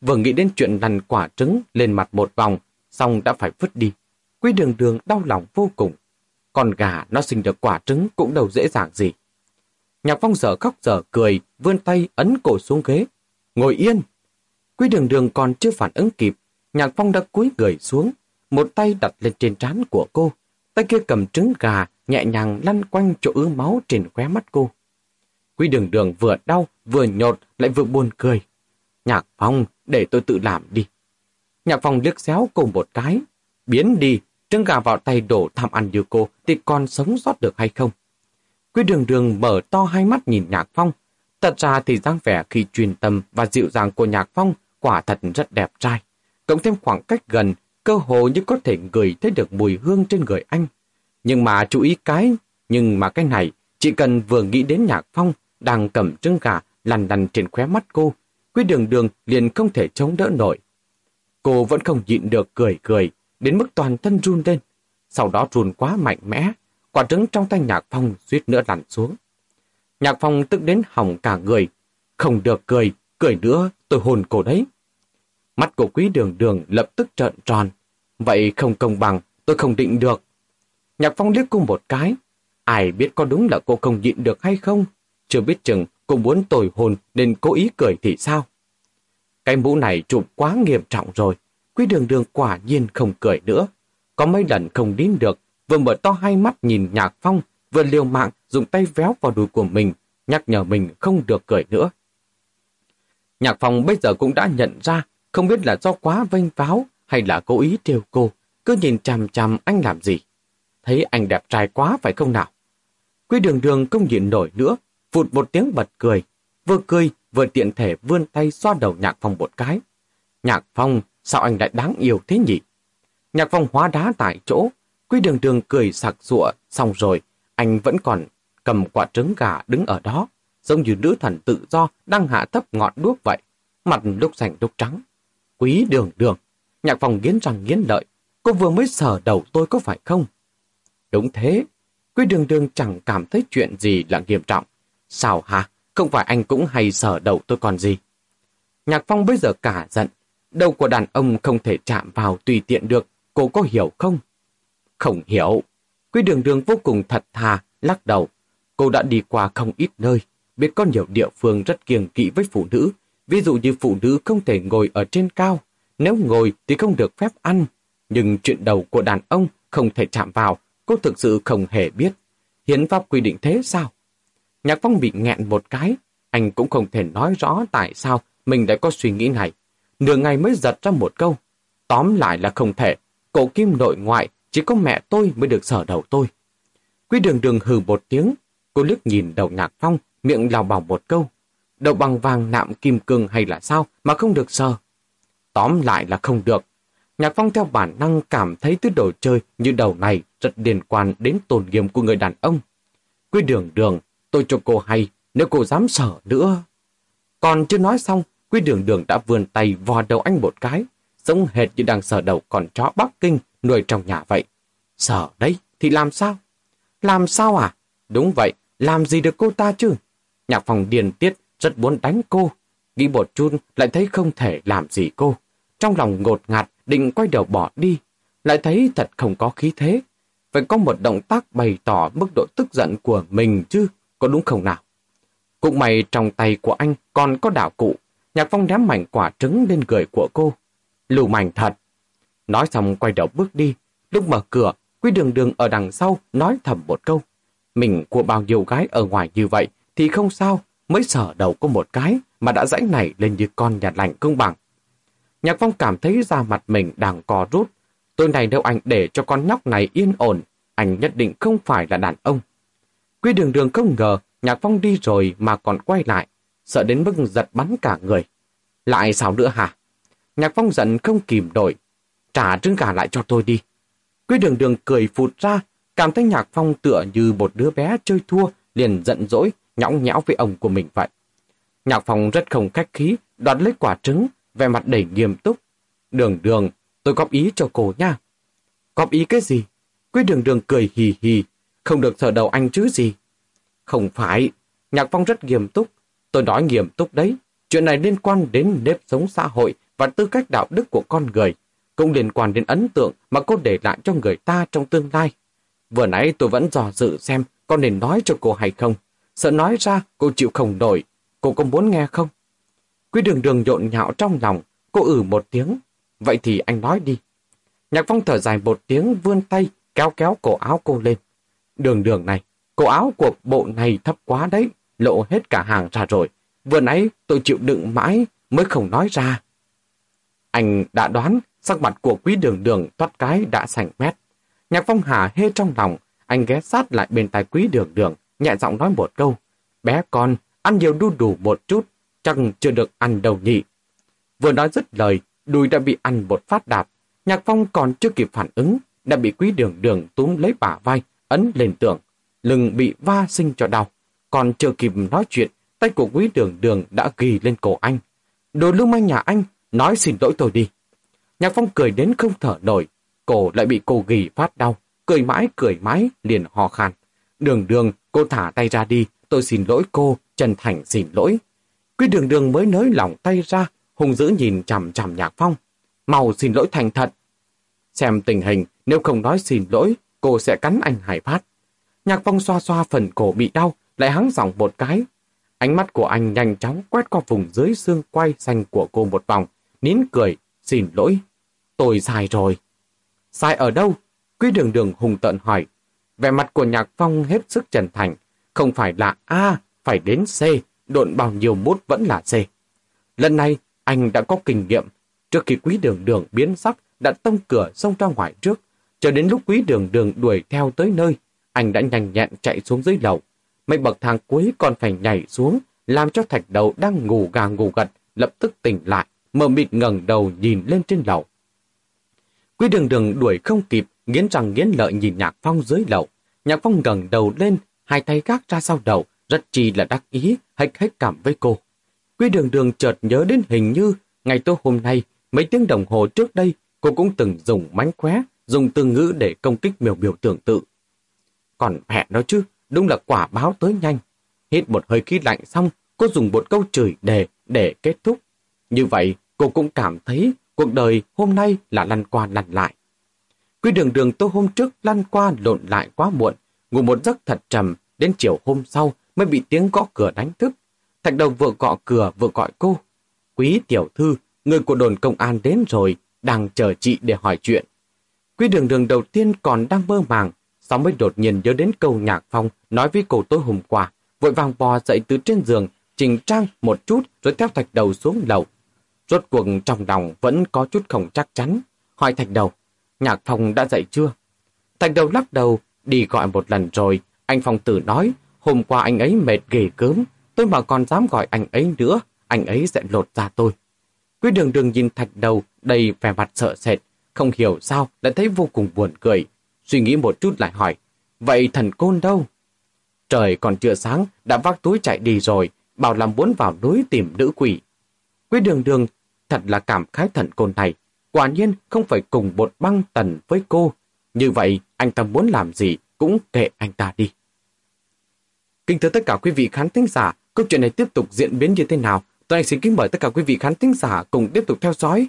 Vừa nghĩ đến chuyện lăn quả trứng lên mặt một vòng, xong đã phải vứt đi. Quý đường đường đau lòng vô cùng. Con gà nó sinh được quả trứng cũng đâu dễ dàng gì. Nhạc phong dở khóc dở cười, vươn tay ấn cổ xuống ghế. Ngồi yên! Quý đường đường còn chưa phản ứng kịp. Nhạc phong đã cúi người xuống, một tay đặt lên trên trán của cô. Tay kia cầm trứng gà, nhẹ nhàng lăn quanh chỗ ứ máu trên khóe mắt cô. Quý đường đường vừa đau, vừa nhột, lại vừa buồn cười. Nhạc phong, để tôi tự làm đi. Nhạc phong liếc xéo cô một cái. Biến đi, trứng gà vào tay đổ tham ăn như cô thì còn sống sót được hay không? Quý đường đường mở to hai mắt nhìn Nhạc Phong. Thật ra thì dáng vẻ khi truyền tâm và dịu dàng của Nhạc Phong quả thật rất đẹp trai. Cộng thêm khoảng cách gần, cơ hồ như có thể ngửi thấy được mùi hương trên người anh. Nhưng mà chú ý cái, nhưng mà cái này, chỉ cần vừa nghĩ đến Nhạc Phong đang cầm trứng gà lằn lằn trên khóe mắt cô, Quý đường đường liền không thể chống đỡ nổi. Cô vẫn không nhịn được cười cười, đến mức toàn thân run lên. Sau đó run quá mạnh mẽ, quả trứng trong tay Nhạc Phong suýt nữa lăn xuống. Nhạc Phong tức đến hỏng cả người. Không được cười, cười nữa tôi hồn cổ đấy. Mắt của quý đường đường lập tức trợn tròn. Vậy không công bằng, tôi không định được. Nhạc Phong liếc cô một cái. Ai biết có đúng là cô không nhịn được hay không? Chưa biết chừng cô muốn tồi hồn nên cố ý cười thì sao? Cái mũ này chụp quá nghiêm trọng rồi. Quý đường đường quả nhiên không cười nữa. Có mấy lần không đến được, vừa mở to hai mắt nhìn nhạc phong, vừa liều mạng dùng tay véo vào đùi của mình, nhắc nhở mình không được cười nữa. Nhạc phong bây giờ cũng đã nhận ra, không biết là do quá vênh váo hay là cố ý trêu cô, cứ nhìn chằm chằm anh làm gì. thấy anh đẹp trai quá phải không nào? Quý đường đường không nhìn nổi nữa, phụt một tiếng bật cười. Vừa cười, vừa tiện thể vươn tay xoa đầu Nhạc Phong một cái. Nhạc Phong, sao anh lại đáng yêu thế nhỉ? Nhạc Phong hóa đá tại chỗ, Quý đường đường cười sặc sụa, xong rồi, anh vẫn còn cầm quả trứng gà đứng ở đó, giống như nữ thần tự do đang hạ thấp ngọn đuốc vậy, mặt lúc xanh lúc trắng. Quý đường đường, nhạc Phong nghiến răng nghiến lợi, cô vừa mới sờ đầu tôi có phải không? Đúng thế, quý đường đường chẳng cảm thấy chuyện gì là nghiêm trọng. Sao hả? Không phải anh cũng hay sở đầu tôi còn gì? Nhạc Phong bây giờ cả giận, đầu của đàn ông không thể chạm vào tùy tiện được, cô có hiểu không? Không hiểu. Quý đường đường vô cùng thật thà, lắc đầu. Cô đã đi qua không ít nơi, biết có nhiều địa phương rất kiêng kỵ với phụ nữ. Ví dụ như phụ nữ không thể ngồi ở trên cao, nếu ngồi thì không được phép ăn. Nhưng chuyện đầu của đàn ông không thể chạm vào, cô thực sự không hề biết. Hiến pháp quy định thế sao? Nhạc Phong bị nghẹn một cái, anh cũng không thể nói rõ tại sao mình đã có suy nghĩ này. Nửa ngày mới giật ra một câu. Tóm lại là không thể, cổ kim nội ngoại chỉ có mẹ tôi mới được sở đầu tôi. Quý đường đường hừ một tiếng, cô liếc nhìn đầu nhạc phong, miệng lào bảo một câu. Đầu bằng vàng nạm kim cương hay là sao mà không được sờ? Tóm lại là không được. Nhạc phong theo bản năng cảm thấy thứ đồ chơi như đầu này rất liên quan đến tồn nghiêm của người đàn ông. Quý đường đường, tôi cho cô hay, nếu cô dám sợ nữa. Còn chưa nói xong, Quy đường đường đã vươn tay vò đầu anh một cái, giống hệt như đang sờ đầu con chó Bắc Kinh nuôi trong nhà vậy. Sợ đấy, thì làm sao? Làm sao à? Đúng vậy, làm gì được cô ta chứ? Nhạc phòng điền tiết rất muốn đánh cô. Nghĩ một chút lại thấy không thể làm gì cô. Trong lòng ngột ngạt định quay đầu bỏ đi. Lại thấy thật không có khí thế. Phải có một động tác bày tỏ mức độ tức giận của mình chứ, có đúng không nào? Cũng may trong tay của anh còn có đạo cụ. Nhạc phong ném mảnh quả trứng lên người của cô. Lù mảnh thật, Nói xong quay đầu bước đi. Lúc mở cửa, Quý đường đường ở đằng sau nói thầm một câu. Mình của bao nhiêu gái ở ngoài như vậy thì không sao, mới sở đầu có một cái mà đã rãnh nảy lên như con nhà lành công bằng. Nhạc Phong cảm thấy da mặt mình đang co rút. Tôi này đâu anh để cho con nhóc này yên ổn, anh nhất định không phải là đàn ông quy đường đường không ngờ Nhạc Phong đi rồi mà còn quay lại, sợ đến mức giật bắn cả người. Lại sao nữa hả? Nhạc Phong giận không kìm nổi, trả trứng gà lại cho tôi đi. quy đường đường cười phụt ra, cảm thấy Nhạc Phong tựa như một đứa bé chơi thua, liền giận dỗi, nhõng nhẽo với ông của mình vậy. Nhạc Phong rất không khách khí, đoạt lấy quả trứng, vẻ mặt đầy nghiêm túc. Đường đường, tôi góp ý cho cô nha. Góp ý cái gì? quy đường đường cười hì hì, không được thở đầu anh chứ gì. Không phải, Nhạc Phong rất nghiêm túc. Tôi nói nghiêm túc đấy. Chuyện này liên quan đến nếp sống xã hội và tư cách đạo đức của con người cũng liên quan đến ấn tượng mà cô để lại cho người ta trong tương lai. Vừa nãy tôi vẫn dò dự xem có nên nói cho cô hay không. Sợ nói ra cô chịu không nổi, cô có muốn nghe không? Quý đường đường nhộn nhạo trong lòng, cô ử một tiếng. Vậy thì anh nói đi. Nhạc phong thở dài một tiếng vươn tay, kéo kéo cổ áo cô lên. Đường đường này, cổ áo của bộ này thấp quá đấy, lộ hết cả hàng ra rồi. Vừa nãy tôi chịu đựng mãi mới không nói ra. Anh đã đoán Sắc mặt của quý đường đường toát cái đã sành mét. Nhạc phong hà hê trong lòng, anh ghé sát lại bên tai quý đường đường, nhẹ giọng nói một câu. Bé con, ăn nhiều đu đủ một chút, chẳng chưa được ăn đâu nhỉ. Vừa nói dứt lời, đùi đã bị ăn một phát đạp. Nhạc phong còn chưa kịp phản ứng, đã bị quý đường đường túm lấy bả vai, ấn lên tường. Lưng bị va sinh cho đau. Còn chưa kịp nói chuyện, tay của quý đường đường đã ghi lên cổ anh. Đồ lưu manh nhà anh, nói xin lỗi tôi đi. Nhạc Phong cười đến không thở nổi, cổ lại bị cô ghi phát đau, cười mãi cười mãi liền hò khan. Đường đường, cô thả tay ra đi, tôi xin lỗi cô, chân thành xin lỗi. Quý đường đường mới nới lỏng tay ra, hung dữ nhìn chằm chằm Nhạc Phong. Màu xin lỗi thành thật. Xem tình hình, nếu không nói xin lỗi, cô sẽ cắn anh Hải Phát. Nhạc Phong xoa xoa phần cổ bị đau, lại hắng giọng một cái. Ánh mắt của anh nhanh chóng quét qua vùng dưới xương quay xanh của cô một vòng, nín cười, Xin lỗi, tôi sai rồi. Sai ở đâu? Quý đường đường hùng tận hỏi. Vẻ mặt của Nhạc Phong hết sức chân thành. Không phải là A, phải đến C, độn bao nhiêu mút vẫn là C. Lần này, anh đã có kinh nghiệm. Trước khi quý đường đường biến sắc, đã tông cửa xông ra ngoài trước chờ đến lúc quý đường đường đuổi theo tới nơi, anh đã nhanh nhẹn chạy xuống dưới lầu. Mấy bậc thang cuối còn phải nhảy xuống, làm cho thạch đầu đang ngủ gà ngủ gật, lập tức tỉnh lại, mờ mịt ngẩng đầu nhìn lên trên lầu. Quý đường đường đuổi không kịp, nghiến răng nghiến lợi nhìn Nhạc Phong dưới lầu. Nhạc Phong ngẩng đầu lên, hai tay gác ra sau đầu, rất chi là đắc ý, hách hách cảm với cô. Quý đường đường chợt nhớ đến hình như, ngày tối hôm nay, mấy tiếng đồng hồ trước đây, cô cũng từng dùng mánh khóe, dùng từ ngữ để công kích miều biểu tưởng tự. Còn mẹ nó chứ, đúng là quả báo tới nhanh. Hít một hơi khí lạnh xong, cô dùng một câu chửi đề để kết thúc. Như vậy, cô cũng cảm thấy cuộc đời hôm nay là lăn qua lăn lại. Quy đường đường tôi hôm trước lăn qua lộn lại quá muộn, ngủ một giấc thật trầm, đến chiều hôm sau mới bị tiếng gõ cửa đánh thức. Thạch đầu vừa gõ cửa vừa gọi cô. Quý tiểu thư, người của đồn công an đến rồi, đang chờ chị để hỏi chuyện. Quý đường đường đầu tiên còn đang mơ màng, sau mới đột nhiên nhớ đến câu nhạc phong nói với cô tối hôm qua, vội vàng bò dậy từ trên giường, chỉnh trang một chút rồi theo thạch đầu xuống lầu. Rốt cuộc trong lòng vẫn có chút không chắc chắn. Hỏi thạch đầu, nhạc phong đã dậy chưa? Thạch đầu lắc đầu, đi gọi một lần rồi. Anh phong tử nói, hôm qua anh ấy mệt ghê cớm, tôi mà còn dám gọi anh ấy nữa, anh ấy sẽ lột ra tôi. Quý đường đường nhìn thạch đầu, đầy vẻ mặt sợ sệt, không hiểu sao lại thấy vô cùng buồn cười. Suy nghĩ một chút lại hỏi, vậy thần côn đâu? Trời còn chưa sáng, đã vác túi chạy đi rồi, bảo làm muốn vào núi tìm nữ quỷ. Quý đường đường thật là cảm khái thần côn này. Quả nhiên không phải cùng bột băng tần với cô. Như vậy, anh ta muốn làm gì cũng kệ anh ta đi. Kính thưa tất cả quý vị khán thính giả, câu chuyện này tiếp tục diễn biến như thế nào? Tôi xin kính mời tất cả quý vị khán thính giả cùng tiếp tục theo dõi.